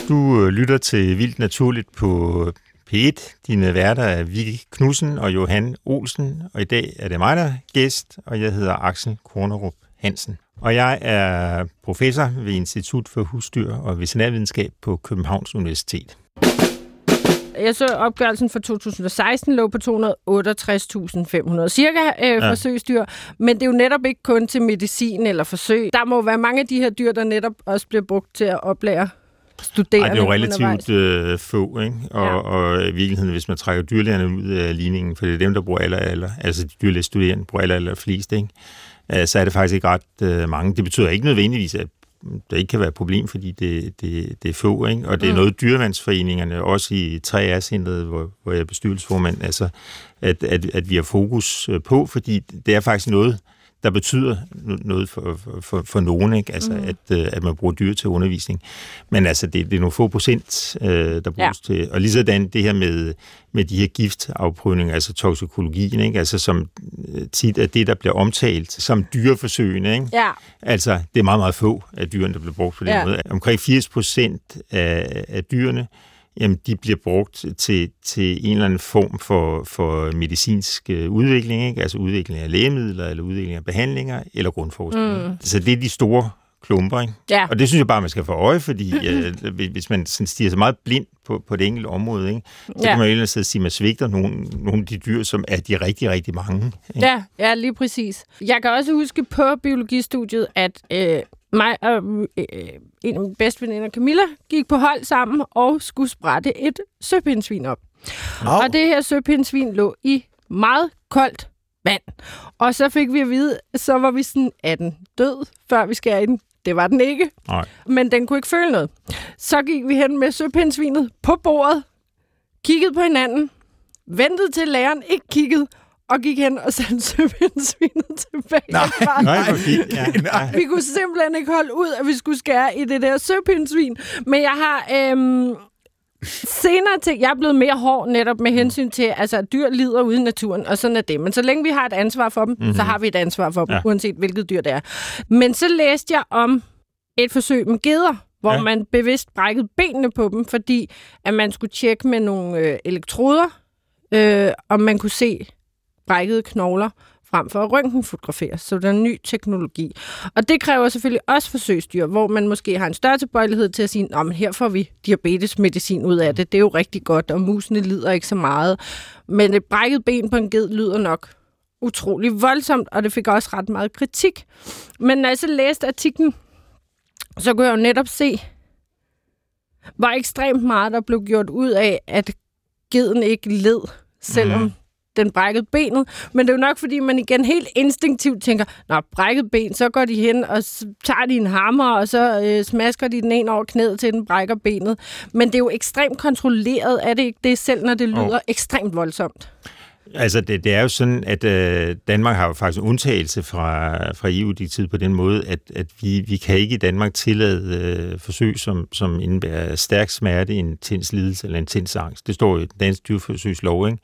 Du øh, lytter til Vildt Naturligt på øh, P1. Dine værter er Vicky Knudsen og Johan Olsen, og i dag er det mig, der er gæst, og jeg hedder Axel Kornerup Hansen. Og jeg er professor ved Institut for Husdyr og Veterinærvidenskab på Københavns Universitet. Jeg så opgørelsen for 2016 lå på 268.500 cirka øh, ja. forsøgsdyr, men det er jo netop ikke kun til medicin eller forsøg. Der må være mange af de her dyr, der netop også bliver brugt til at oplære studerende Ej, det er jo relativt øh, få, ikke? Og, ja. og i virkeligheden, hvis man trækker dyrlægerne ud af ligningen, for det er dem, der bruger aller, aller altså de dyrlæge studerende bruger aller, aller flest, ikke? Øh, så er det faktisk ikke ret øh, mange. Det betyder ikke nødvendigvis, at det ikke kan være et problem, fordi det, det, det er få, ikke? og det er mm. noget dyrevandsforeningerne, også i 3R-centret, hvor, hvor jeg er bestyrelsesformand, altså, at, at, at vi har fokus øh, på, fordi det er faktisk noget, der betyder noget for, for, for nogen, ikke? Altså, mm. at, øh, at man bruger dyr til undervisning. Men altså, det, det er nogle få procent, øh, der bruges ja. til. Og lige sådan det her med, med de her giftafprøvninger, altså toksikologien, ikke? Altså, som øh, tit er det, der bliver omtalt som dyreforsøgene, ikke? Ja. Altså, det er meget, meget få af dyrene, der bliver brugt på den ja. måde. Omkring 80 procent af, af dyrene, jamen de bliver brugt til, til en eller anden form for, for medicinsk øh, udvikling, ikke? altså udvikling af lægemidler, eller udvikling af behandlinger, eller grundforskning. Mm. Så det er de store klumper, ikke? Ja. Og det synes jeg bare, man skal få øje, fordi øh, hvis man sådan stiger så meget blind på, på det enkelte område, ikke? så ja. kan man jo ellers sige, at man svigter nogle, nogle af de dyr, som er de rigtig, rigtig mange. Ikke? Ja, ja, lige præcis. Jeg kan også huske på biologistudiet, at øh, mig og øh, en af mine bedste veninder, Camilla, gik på hold sammen og skulle sprætte et søpindsvin op. Oh. Og det her søpindsvin lå i meget koldt vand. Og så fik vi at vide, så var vi sådan, er den død, før vi skærer i den? Det var den ikke. Nej. Men den kunne ikke føle noget. Så gik vi hen med søpindsvinet på bordet, kiggede på hinanden, ventede til læreren ikke kiggede, og gik hen og sendte søpindsvinet tilbage. Nej, Nej. Ja, [LAUGHS] ja. vi kunne simpelthen ikke holde ud, at vi skulle skære i det der søpindsvin. Men jeg har øhm, senere til, jeg er blevet mere hård netop med hensyn til, altså at dyr lider ude i naturen, og sådan er det. Men så længe vi har et ansvar for dem, mm-hmm. så har vi et ansvar for dem, Ja. uanset hvilket dyr det er. Men så læste jeg om et forsøg med geder, hvor ja. man bevidst brækkede benene på dem, fordi at man skulle tjekke med nogle øh, elektroder, øh, om man kunne se brækkede knogler frem for at røntgenfotografere. Så der er en ny teknologi. Og det kræver selvfølgelig også forsøgsdyr, hvor man måske har en større tilbøjelighed til at sige, at her får vi diabetesmedicin ud af det. Det er jo rigtig godt, og musene lider ikke så meget. Men et brækket ben på en ged lyder nok utrolig voldsomt, og det fik også ret meget kritik. Men når jeg så læste artiklen, så kunne jeg jo netop se, hvor ekstremt meget der blev gjort ud af, at geden ikke led, selvom mm den brækkede benet. Men det er jo nok, fordi man igen helt instinktivt tænker, når brækket ben, så går de hen og tager de en hammer, og så øh, smasker de den en over knæet, til den brækker benet. Men det er jo ekstremt kontrolleret, er det ikke det, selv når det lyder Jo. ekstremt voldsomt? Altså, det, det er jo sådan, at øh, Danmark har jo faktisk en undtagelse fra, fra EU-direktivet på den måde, at, at vi, vi kan ikke i Danmark tillade øh, forsøg, som, som indebærer stærk smerte, intens lidelse eller intens angst. Det står jo i den danske dyreforsøgslov, ikke?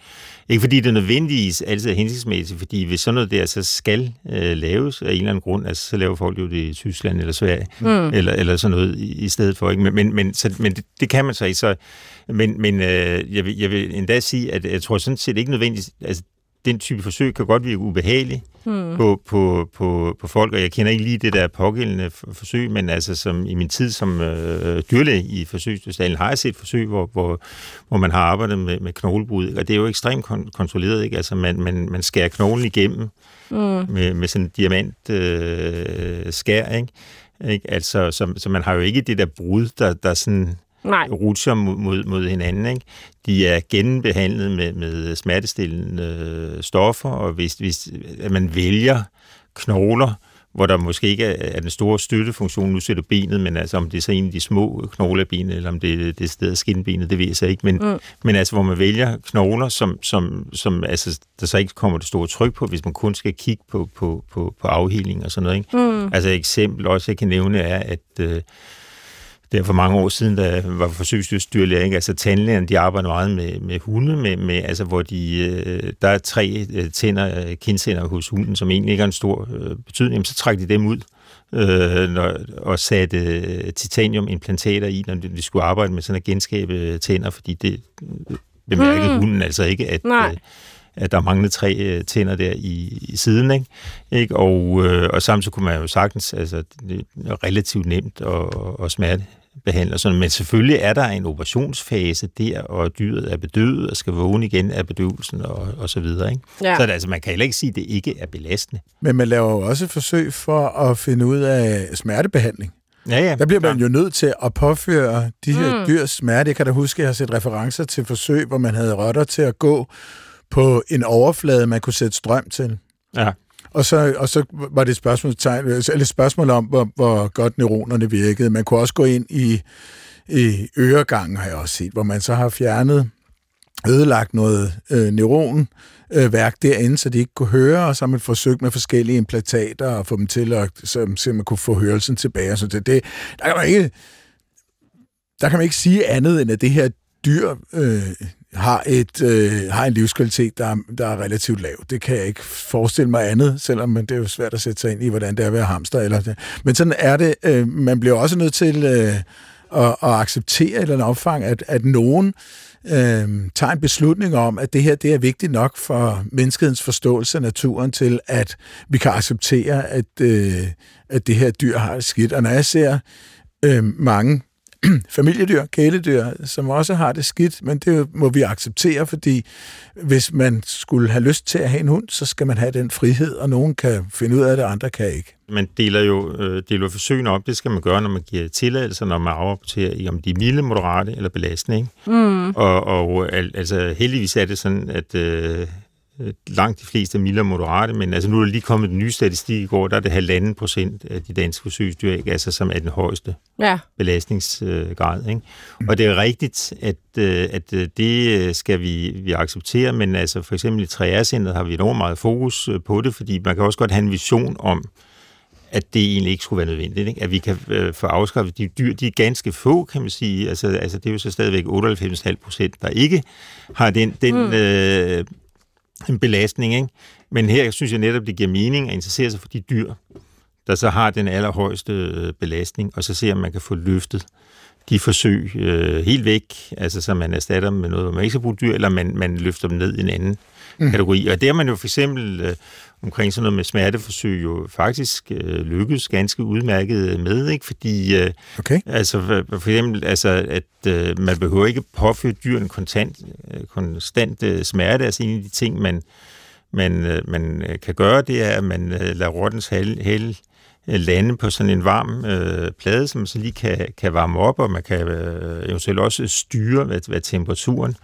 Ikke fordi det nødvendigvis altid er hensigtsmæssigt, fordi hvis sådan noget der så skal øh, laves af en eller anden grund, altså så laver folk jo det i Tyskland eller Sverige, mm. eller, eller sådan noget i, i stedet for. Ikke? Men, men, men, så, men det, det kan man så ikke. Så, men men øh, jeg, vil, jeg vil endda sige, at jeg tror sådan set ikke nødvendigvis, altså den type forsøg kan godt virke ubehagelig mm. på, på, på, på folk, og jeg kender ikke lige det der pågældende forsøg, men altså som i min tid som øh, dyrlæge i forsøgsdyrstalen har jeg set forsøg, hvor, hvor, hvor man har arbejdet med, med knoglebrud, og det er jo ekstremt kon- kontrolleret, ikke? Altså man, man, man skærer knoglen igennem mm. med, med sådan en diamant øh, skær, ikke? Ikke? Altså, så, så man har jo ikke det der brud, der, der sådan Nej. rutscher mod, mod, mod hinanden. Ikke? De er genbehandlet med, med smertestillende øh, stoffer, og hvis, hvis at man vælger knogler, hvor der måske ikke er, den store støttefunktion, nu sætter benet, men altså om det er så en af de små knogler af benet, eller om det, det er stedet skinbenet, det ved jeg så ikke, men, mm. men altså hvor man vælger knogler, som, som, som altså, der så ikke kommer det store tryk på, hvis man kun skal kigge på, på, på, på afheling og sådan noget. Ikke? Mm. Altså et eksempel også, jeg kan nævne, er, at øh, der for mange år siden, jeg var forsøgsdyrlæge, ikke? altså tandlægerne, de arbejder meget med, med hunde, med, med, altså, hvor de, øh, der er tre øh, tænder, øh, kindtænder hos hunden, som egentlig ikke har en stor øh, betydning, så trækker de dem ud øh, når, og satte øh, titaniumimplantater i, når de, de skulle arbejde med sådan at genskabe tænder, fordi det øh, bemærkede mm. hunden altså ikke, at, Nej. øh, at der manglede tre øh, tænder der i, i siden, ikke? ikke? Og, øh, og samtidig kunne man jo sagtens, altså det er relativt nemt og, og smerte behandle og sådan, men selvfølgelig er der en operationsfase der, og dyret er bedøvet og skal vågne igen af bedøvelsen og, og så videre. Ikke? Ja. Så det, altså, man kan heller ikke sige, at det ikke er belastende. Men man laver jo også forsøg for at finde ud af smertebehandling. Ja, ja. Der bliver man klar. jo nødt til at påføre de her mm. dyrs smerte. Jeg kan da huske, at jeg har set referencer til forsøg, hvor man havde rotter til at gå på en overflade, man kunne sætte strøm til. Ja. Og så, og så var det et spørgsmål, eller et spørgsmål om, hvor, hvor godt neuronerne virkede. Man kunne også gå ind i, i øregangen, har jeg også set, hvor man så har fjernet, ødelagt noget øh, neuron, øh, værk derinde, så de ikke kunne høre, og så har man forsøgt med forskellige implantater og få dem til at så, så man kunne få hørelsen tilbage. Så det, det, der kan man ikke der kan man ikke sige andet, end at det her dyr øh, har, et, øh, har en livskvalitet, der er, der er relativt lav. Det kan jeg ikke forestille mig andet, selvom det er jo svært at sætte sig ind i, hvordan det er at være hamster. Eller det. Men sådan er det. Øh, man bliver også nødt til øh, at, at acceptere et eller andet omfang, at, at nogen øh, tager en beslutning om, at det her det er vigtigt nok for menneskets forståelse af naturen til, at vi kan acceptere, at, øh, at det her dyr har det skidt. Og når jeg ser øh, mange [CLEARS THROAT] familiedyr, kæledyr, som også har det skidt, men det må vi acceptere, fordi hvis man skulle have lyst til at have en hund, så skal man have den frihed, og nogen kan finde ud af det, andre kan ikke. Man deler jo øh, deler jo forsøgene op. Det skal man gøre, når man giver tilladelser, når man afrapporterer, i, om de er milde, moderate eller belastende. Ikke? Mm. Og, og al, altså, heldigvis er det sådan, at øh, langt de fleste er milde og moderate, men altså nu er der lige kommet en ny statistik i går, der er det halvanden procent af de danske forsøgsdyr, ikke? Altså, som er den højeste Ja. belastningsgrad. Ikke? Og det er rigtigt, at, øh, at øh, det skal vi, vi acceptere, men altså for eksempel i 3R-centret har vi enormt meget fokus øh, på det, fordi man kan også godt have en vision om, at det egentlig ikke skulle være nødvendigt. Ikke? At vi kan øh, få afskaffet de dyr. De er ganske få, kan man sige. Altså, altså det er jo så stadigvæk 98,5 procent, der ikke har den, den mm. øh, en belastning. Ikke? Men her synes jeg netop, det giver mening at interessere sig for de dyr, der så har den allerhøjeste øh, belastning, og så se, om man kan få løftet de forsøg øh, helt væk, altså så man erstatter dem med noget, hvor man ikke skal bruge dyr, eller man, man løfter dem ned i en anden mm. kategori. Og det har man jo for eksempel øh, omkring sådan noget med smerteforsøg jo faktisk øh, lykkes ganske udmærket med, ikke? fordi øh, Okay. altså, for for eksempel, altså, at øh, man behøver ikke påføre dyr en kontant, øh, konstant øh, smerte. Altså en af de ting, man, man, øh, man øh, kan gøre, det er, at man øh, lader rottens hale, hale Øh, lande på sådan en varm øh, plade, som man så lige kan, kan varme op, og man kan øh, eventuelt også styre, hvad, hvad temperaturen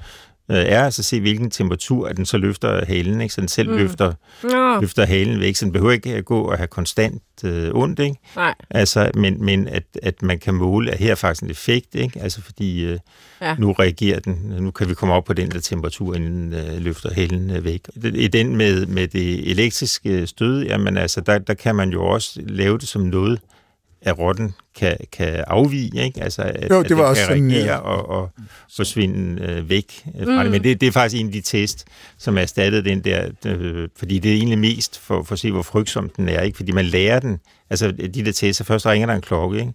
øh, er, altså se, hvilken temperatur, at den så løfter halen, ikke? så den selv mm. løfter, Nå, løfter halen væk, så den behøver ikke at gå og have konstant øh, ondt, ikke? nej. Altså, men, men at, at man kan måle, at her er faktisk en effekt, ikke? Altså fordi øh, Ja. nu reagerer den, nu kan vi komme op på den der temperatur, inden den øh, løfter hælden øh, væk. I den med, med det elektriske stød, jamen altså, der, der kan man jo også lave det som noget, at rotten kan, kan afvige, ikke? Altså, at, Jo, at det var den også kan sådan, reagere ja. og, og forsvinde øh, væk fra mm. det. Men det, det er faktisk en af de test, som erstattede den der, øh, fordi det er egentlig mest for, for at se, hvor frygtsom den er, ikke? Fordi man lærer den, altså de der tester, først ringer der en klokke, ikke?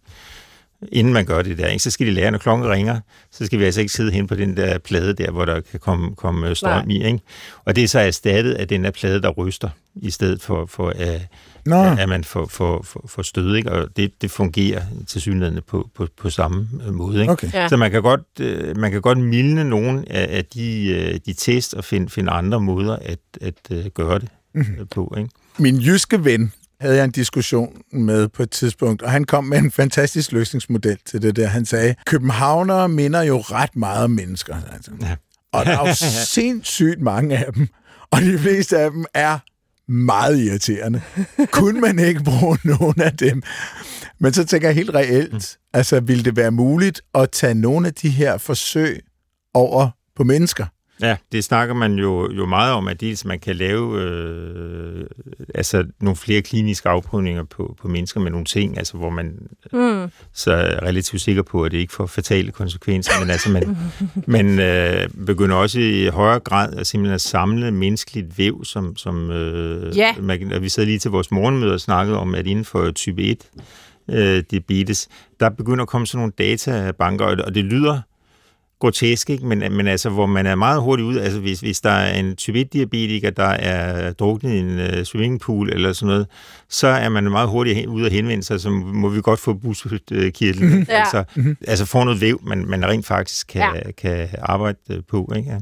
Inden man gør det der, ikke? så skal de lære, når klokken ringer, så skal vi altså ikke sidde hen på den der plade der, hvor der kan komme, komme øh, strøm Nej. i. Ikke? Og det er så erstattet af den der plade, der ryster, i stedet for, for at, Nå, at man får, får, får, får stød. Ikke? Og det, det fungerer til synligheden på, på, på samme øh, måde. Ikke? okay. Ja. Så man kan godt, øh, man kan godt mildne nogle af, af de, øh, de test og finde, finde andre måder at, at øh, gøre det mm. på. Ikke? Min jyske ven havde jeg en diskussion med på et tidspunkt, og han kom med en fantastisk løsningsmodel til det der. Han sagde, københavnere minder jo ret meget om mennesker. sagde han så. Ja. Og der er jo [LAUGHS] sindssygt mange af dem, og de fleste af dem er meget irriterende. Kunne man ikke bruge nogen af dem? Men så tænker jeg helt reelt, altså ville det være muligt at tage nogle af de her forsøg over på mennesker? Ja, det snakker man jo, jo meget om, at dels man kan lave øh, altså nogle flere kliniske afprøvninger på, på mennesker med nogle ting, altså hvor man Mm. så er relativt sikker på, at det ikke får fatale konsekvenser, men altså man, man øh, begynder også i højere grad at simpelthen at samle menneskeligt væv, som, som øh, Ja. man, og vi sad lige til vores morgenmøde og snakkede om, at inden for type 1 øh, diabetes, der begynder at komme sådan nogle databanker, og det lyder grotesk, ikke? Men, men altså, hvor man er meget hurtigt ud, altså hvis, hvis der er en type 1-diabetiker, der er druknet i en uh, swimmingpool eller sådan noget, så er man meget hurtigt hen, ude at henvende sig, så må vi godt få buskirtlen. Ja. altså, altså få noget væv, man, man rent faktisk kan, Ja. kan arbejde øh, på. Ikke? Ja.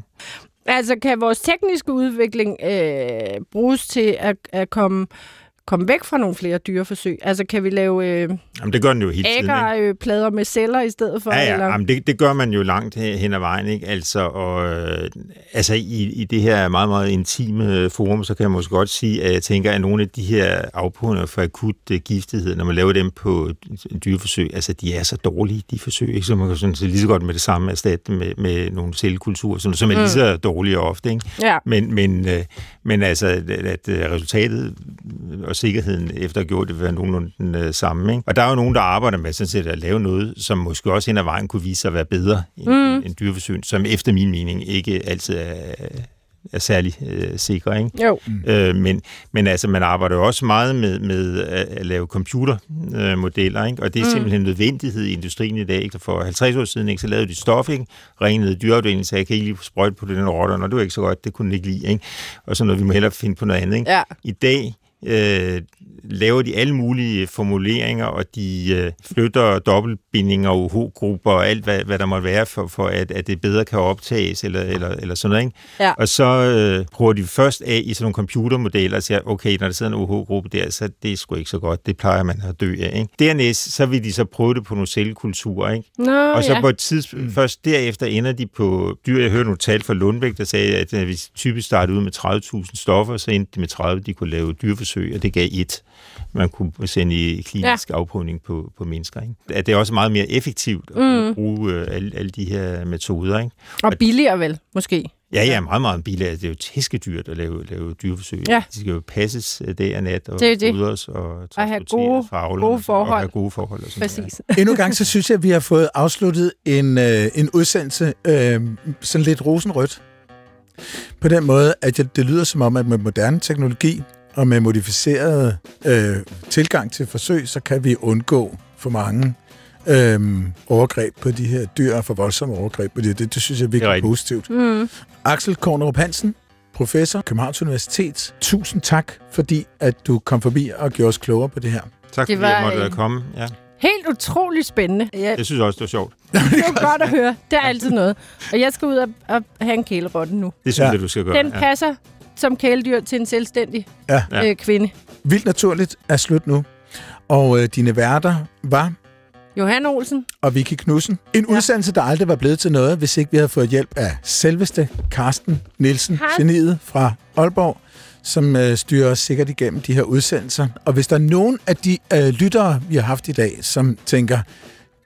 Altså, kan vores tekniske udvikling øh, bruges til at, at komme, komme væk fra nogle flere dyreforsøg? Altså, kan vi lave øh, Jamen, det gør den jo hele tiden. Ikke? æggerplader med celler i stedet for? Ja, ja, eller? jamen det, det gør man jo langt hen ad vejen, ikke? Altså, og, øh, altså i, i det her meget, meget intime forum, så kan jeg måske godt sige, at jeg tænker, at nogle af de her afprøvninger for akut uh, giftighed, når man laver dem på dyreforsøg, altså de er så dårlige, de forsøg, ikke? Så man kan sådan set lige så godt med det samme erstatte med, med nogle cellekulturer, som, som er lige så dårlige ofte, ikke? Ja. Men, men, øh, men altså, at, at øh, resultatet og sikkerheden efter at have gjort det vil være nogenlunde den øh, samme. Ikke? Og der er jo nogen, der arbejder med sådan set at lave noget, som måske også hen ad vejen kunne vise sig at være bedre end, mm. end dyreforsøg, som efter min mening ikke altid er, er særlig øh, sikre. Ikke? Jo. Øh, men, men altså, man arbejder jo også meget med, med at, lave computermodeller, øh, ikke? og det er mm. simpelthen en nødvendighed i industrien i dag. Ikke? For 50 år siden ikke, så lavede de stof, ikke? ringede dyreafdelingen, sagde, jeg kan ikke lige sprøjte på den rotter, og det var ikke så godt, det kunne den ikke lide. Ikke? Og så noget, vi må hellere finde på noget andet. Ikke? Ja. I dag øh, laver de alle mulige formuleringer, og de øh, flytter dobbeltbindinger og UH-grupper og alt, hvad, hvad der måtte være, for, for at, at det bedre kan optages, eller, eller, eller sådan noget. Ikke? Ja. Og så øh, prøver de først af i sådan nogle computermodeller og siger, okay, når der sidder en UH-gruppe der, så det er sgu ikke så godt, det plejer man at dø af. Ikke? Dernæst, så vil de så prøve det på nogle cellekulturer, ikke? Nå, Og så ja. på et tidspunkt, først derefter ender de på dyr. Jeg hørte nogle tal fra Lundbæk, der sagde, at øh, hvis typisk startede ud med 30.000 stoffer, så endte de med 30, de kunne lave dyreforsøg, og det gav et. Man kunne sende i klinisk ja. afprøvning på, på mennesker. Ikke? At det er også meget mere effektivt at mm. bruge øh, alle, alle de her metoder. Ikke? Og billigere vel, måske. Ja, ja, meget, meget billigere. Det er jo tæskedyrt at lave, lave dyreforsøg. Ja. De skal jo passes øh, dag og nat, og Det er det. fodres og Og have transporteres gode- fra avlerne, gode Og forhold. have gode forhold. Og sådan noget. Præcis. Endnu en gang, så synes jeg, at vi har fået afsluttet en, øh, en udsendelse øh, sådan lidt rosenrødt. På den måde, at jeg, det lyder som om, at med moderne teknologi og med modificeret øh, tilgang til forsøg, så kan vi undgå for mange øh, overgreb på de her dyr, og for voldsomme overgreb på de her. Det, det synes jeg er Det er virkelig rigtigt. positivt. Mm. Axel Kornerup Hansen, professor, Københavns Universitet. Tusind tak, fordi at du kom forbi og gjorde os klogere på det her. Tak Det fordi jeg var, måtte øh, komme. Ja. Helt utrolig spændende. Ja, Jeg synes også, det var sjovt. [LAUGHS] det er godt at høre. Det er altid noget. Og jeg skal ud og, og have en kælerotte nu. Det synes Ja. jeg, du skal gøre. Den passer som kæledyr til en selvstændig Ja. Øh, kvinde. Vildt naturligt er slut nu. Og øh, dine værter var Johan Olsen. og Vicky Knudsen. En ja. udsendelse, der aldrig var blevet til noget, hvis ikke vi havde fået hjælp af selveste Karsten Nielsen, Karsten. geniet fra Aalborg, som øh, styrer os sikkert igennem de her udsendelser. Og hvis der er nogen af de øh, lyttere, vi har haft i dag, som tænker,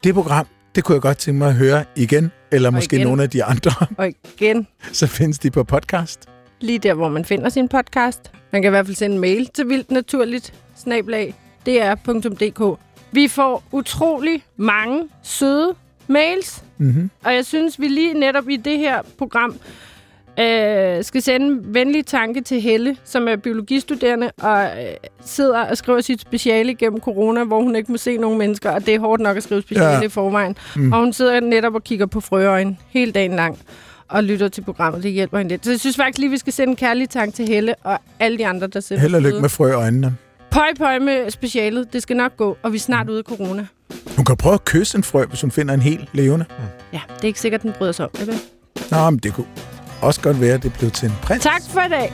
det program, det kunne jeg godt tænke mig at høre igen, eller måske igen. nogle af de andre, Og igen, [LAUGHS] så findes de på podcast. Lige der, hvor man finder sin podcast. Man kan i hvert fald sende en mail til vildt naturligt, snablag, dr.dk. Vi får utrolig mange søde mails, Mm-hmm. og jeg synes, vi lige netop i det her program øh, skal sende en venlig tanke til Helle, som er biologistuderende og øh, sidder og skriver sit speciale gennem corona, hvor hun ikke må se nogen mennesker, og det er hårdt nok at skrive speciale Ja. i forvejen. Mm. Og hun sidder netop og kigger på frøøjen hele dagen lang og lytter til programmet. Det hjælper hende lidt. Så jeg synes faktisk lige, vi skal sende en kærlig tanke til Helle og alle de andre, der sender Held og lykke med frø øjnene. Pøj, pøj med specialet. Det skal nok gå, og vi er snart ude af corona. Hun kan prøve at kysse en frø, hvis hun finder en helt levende. Ja, det er ikke sikkert, den bryder sig om det. vel? Nå, men det kunne også godt være, at det blev til en prins. Tak for i dag.